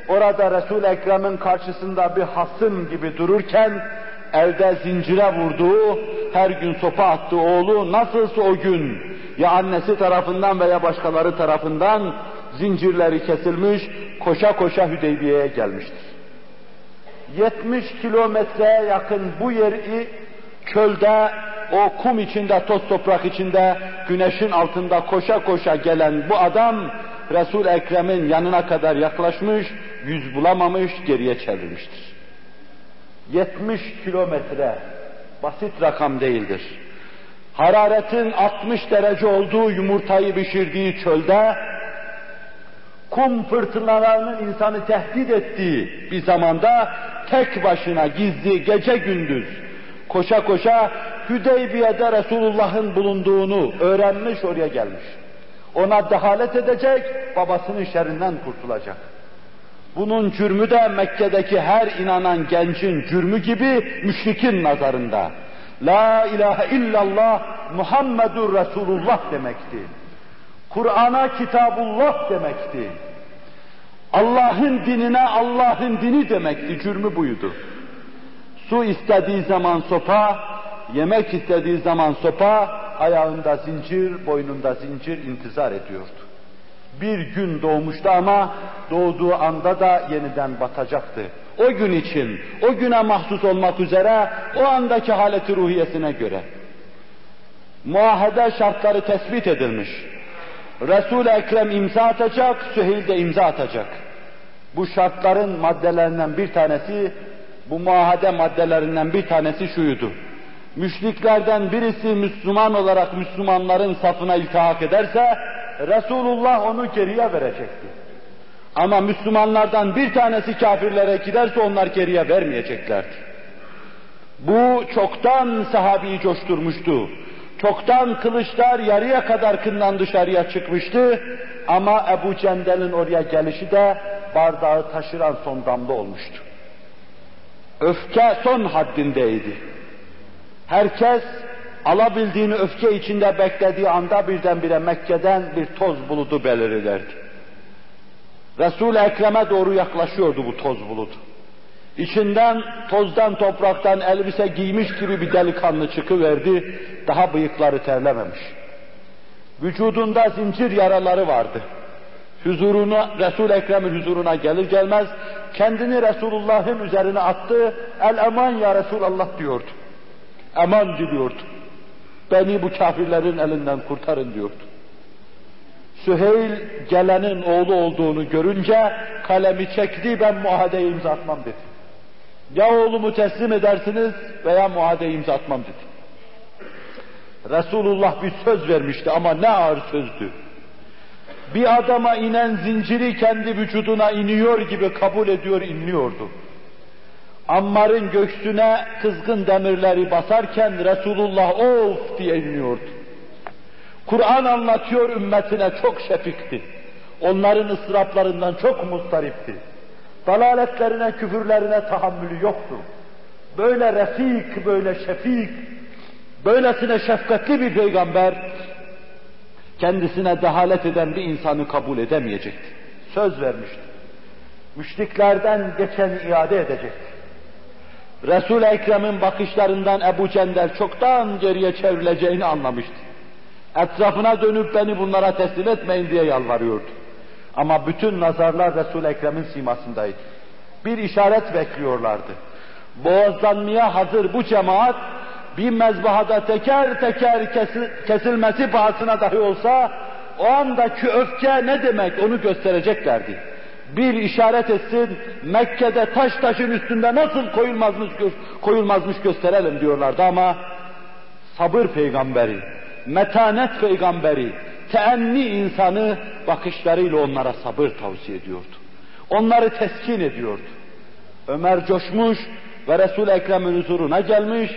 orada Resul-i Ekrem'in karşısında bir hasım gibi dururken, elde zincire vurduğu, her gün sopa attığı oğlu nasılsa o gün ya annesi tarafından veya başkaları tarafından zincirleri kesilmiş, koşa koşa Hüdeybiye'ye gelmiştir. 70 kilometreye yakın bu yeri çölde, o kum içinde, toz toprak içinde, güneşin altında koşa koşa gelen bu adam, Resul Ekrem'in yanına kadar yaklaşmış, yüz bulamamış, geriye çevirmiştir. 70 kilometre basit rakam değildir. Hararetin 60 derece olduğu yumurtayı pişirdiği çölde kum fırtınalarının insanı tehdit ettiği bir zamanda tek başına gizli gece gündüz koşa koşa Hüdeybiye'de Resulullah'ın bulunduğunu öğrenmiş oraya gelmiş. Ona dehalet edecek, babasının şerrinden kurtulacak. Bunun cürmü de Mekke'deki her inanan gencin cürmü gibi müşrikin nazarında. La ilahe illallah Muhammedur Resulullah demekti. Kur'an'a kitabullah demekti. Allah'ın dinine Allah'ın dini demekti. Cürmü buydu. Su istediği zaman sopa, yemek istediği zaman sopa, ayağında zincir, boynunda zincir intizar ediyordu. Bir gün doğmuştu ama doğduğu anda da yeniden batacaktı. O gün için, o güne mahsus olmak üzere, o andaki haleti ruhiyesine göre. Muahede şartları tespit edilmiş. Resul-i Ekrem imza atacak, Süheyl de imza atacak. Bu şartların maddelerinden bir tanesi, bu muahede maddelerinden bir tanesi şuydu. Müşriklerden birisi Müslüman olarak Müslümanların safına iltihak ederse, Resulullah onu geriye verecekti. Ama Müslümanlardan bir tanesi kafirlere giderse onlar geriye vermeyeceklerdi. Bu çoktan sahabeyi coşturmuştu. Çoktan kılıçlar yarıya kadar kından dışarıya çıkmıştı. Ama Ebu Cendel'in oraya gelişi de bardağı taşıran son damla olmuştu. Öfke son haddindeydi. Herkes alabildiğini öfke içinde beklediği anda birdenbire Mekke'den bir toz buludu belirirlerdi. Resul-i Ekrem'e doğru yaklaşıyordu bu toz bulutu. İçinden tozdan topraktan elbise giymiş gibi bir delikanlı çıkıverdi, daha bıyıkları terlememiş. Vücudunda zincir yaraları vardı. Huzuruna, Resul-i Ekrem'in huzuruna gelir gelmez kendini Resulullah'ın üzerine attı, el eman ya Resulallah diyordu. Eman diliyordu. Beni bu kafirlerin elinden kurtarın diyordu. Süheyl gelenin oğlu olduğunu görünce kalemi çekti ben muadeyi imza atmam dedi. Ya oğlumu teslim edersiniz veya muadeyi imza atmam dedi. Resulullah bir söz vermişti ama ne ağır sözdü. Bir adama inen zinciri kendi vücuduna iniyor gibi kabul ediyor, inliyordu. Ammar'ın göğsüne kızgın demirleri basarken Resulullah of diye inliyordu. Kur'an anlatıyor ümmetine çok şefikti. Onların ıstıraplarından çok mustaripti. Dalaletlerine, küfürlerine tahammülü yoktu. Böyle refik, böyle şefik, böylesine şefkatli bir peygamber, kendisine dehalet eden bir insanı kabul edemeyecekti. Söz vermişti. Müşriklerden geçen iade edecekti. Resul-i Ekrem'in bakışlarından Ebu Cendel çoktan geriye çevrileceğini anlamıştı. Etrafına dönüp beni bunlara teslim etmeyin diye yalvarıyordu. Ama bütün nazarlar Resul-i Ekrem'in simasındaydı. Bir işaret bekliyorlardı. Boğazlanmaya hazır bu cemaat bir mezbahada teker teker kesilmesi pahasına dahi olsa o andaki öfke ne demek onu göstereceklerdi. Bir işaret etsin Mekke'de taş taşın üstünde nasıl koyulmazmış, koyulmazmış gösterelim diyorlardı ama sabır peygamberi, metanet peygamberi, teenni insanı bakışlarıyla onlara sabır tavsiye ediyordu. Onları teskin ediyordu. Ömer coşmuş ve Resul-i Ekrem'in huzuruna gelmiş,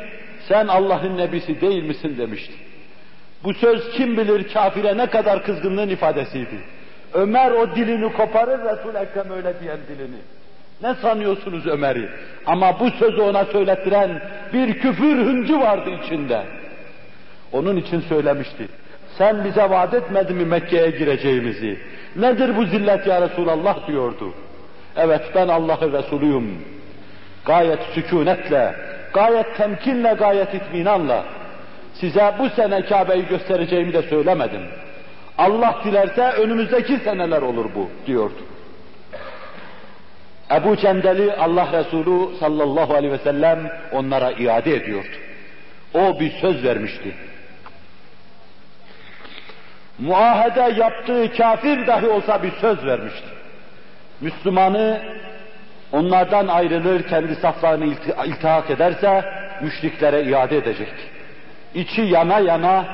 sen Allah'ın nebisi değil misin demişti. Bu söz kim bilir kafire ne kadar kızgınlığın ifadesiydi. Ömer o dilini koparır, resul Ekrem öyle diyen dilini. Ne sanıyorsunuz Ömer'i? Ama bu sözü ona söylettiren bir küfür hıncı vardı içinde. Onun için söylemişti. Sen bize vaat etmedin mi Mekke'ye gireceğimizi? Nedir bu zillet ya Resulallah diyordu. Evet ben Allah'ı Resulüyüm. Gayet sükunetle, gayet temkinle, gayet itminanla size bu sene Kabe'yi göstereceğimi de söylemedim. Allah dilerse önümüzdeki seneler olur bu diyordu. Ebu Cendeli Allah Resulü sallallahu aleyhi ve sellem onlara iade ediyordu. O bir söz vermişti. Muahede yaptığı kafir dahi olsa bir söz vermişti. Müslümanı onlardan ayrılır, kendi saflarını iltihak ederse müşriklere iade edecekti. İçi yana yana,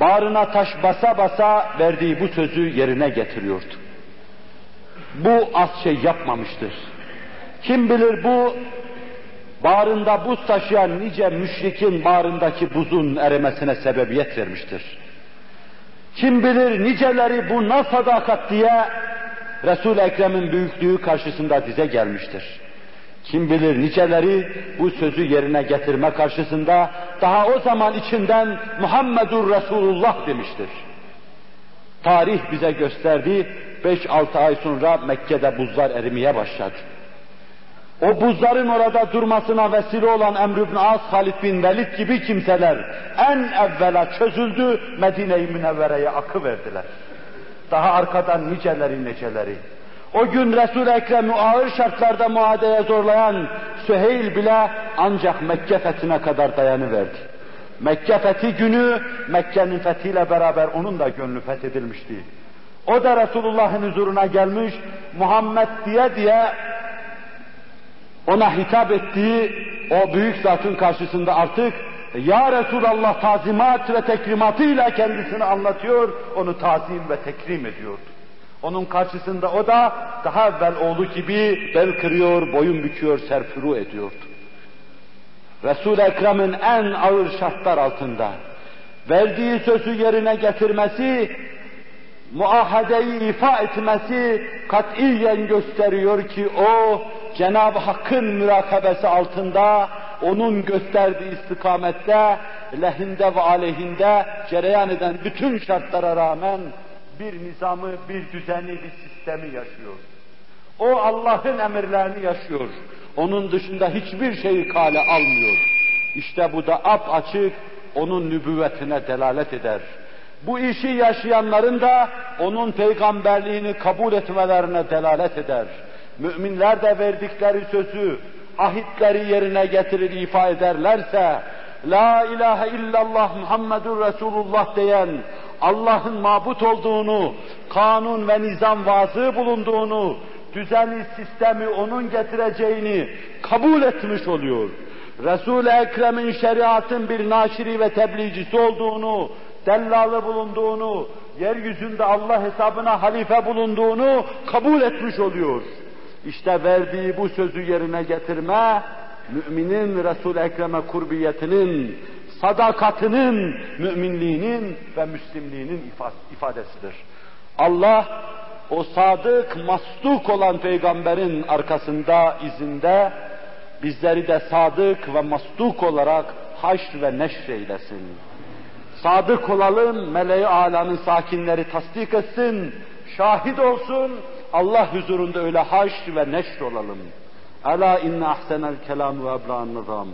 bağrına taş basa basa verdiği bu sözü yerine getiriyordu. Bu az şey yapmamıştır. Kim bilir bu bağrında buz taşıyan nice müşrikin bağrındaki buzun erimesine sebebiyet vermiştir. Kim bilir niceleri bu na sadakat diye Resul-i Ekrem'in büyüklüğü karşısında dize gelmiştir. Kim bilir niceleri bu sözü yerine getirme karşısında daha o zaman içinden Muhammedur Resulullah demiştir. Tarih bize gösterdi, 5-6 ay sonra Mekke'de buzlar erimeye başladı. O buzların orada durmasına vesile olan Emr ibn As, Halid bin Velid gibi kimseler en evvela çözüldü, Medine-i Münevvere'ye akı verdiler. Daha arkadan niceleri niceleri. O gün Resul-i Ekrem'i ağır şartlarda muadeye zorlayan Süheyl bile ancak Mekke fethine kadar dayanıverdi. Mekke fethi günü Mekke'nin fethiyle beraber onun da gönlü fethedilmişti. O da Resulullah'ın huzuruna gelmiş, Muhammed diye diye ona hitap ettiği o büyük zatın karşısında artık Ya Resulallah tazimat ve tekrimatıyla kendisini anlatıyor, onu tazim ve tekrim ediyordu. Onun karşısında o da daha evvel oğlu gibi bel kırıyor, boyun büküyor, serfuru ediyordu. Resul-i Ekrem'in en ağır şartlar altında verdiği sözü yerine getirmesi, muahadeyi ifa etmesi katiyen gösteriyor ki o Cenab-ı Hakk'ın mürakabesi altında onun gösterdiği istikamette lehinde ve aleyhinde cereyan eden bütün şartlara rağmen bir nizamı, bir düzeni, bir sistemi yaşıyor. O Allah'ın emirlerini yaşıyor. Onun dışında hiçbir şeyi kale almıyor. İşte bu da ap açık onun nübüvvetine delalet eder. Bu işi yaşayanların da onun peygamberliğini kabul etmelerine delalet eder. Müminler de verdikleri sözü, ahitleri yerine getirir ifa ederlerse, La ilahe illallah Muhammedur Resulullah diyen, Allah'ın mabut olduğunu, kanun ve nizam vazı bulunduğunu, düzeni, sistemi onun getireceğini kabul etmiş oluyor. Resul-i Ekrem'in şeriatın bir naşiri ve tebliğcisi olduğunu, dellalı bulunduğunu, yeryüzünde Allah hesabına halife bulunduğunu kabul etmiş oluyor. İşte verdiği bu sözü yerine getirme, müminin Resul-i Ekrem'e kurbiyetinin, sadakatinin, müminliğinin ve müslimliğinin ifadesidir. Allah o sadık, mastuk olan peygamberin arkasında, izinde bizleri de sadık ve mastuk olarak haşr ve neşr eylesin. Sadık olalım, meleği alanın sakinleri tasdik etsin, şahit olsun, Allah huzurunda öyle haşr ve neşr olalım. Ela inne ahsenel kelam ve ebla'n nizam.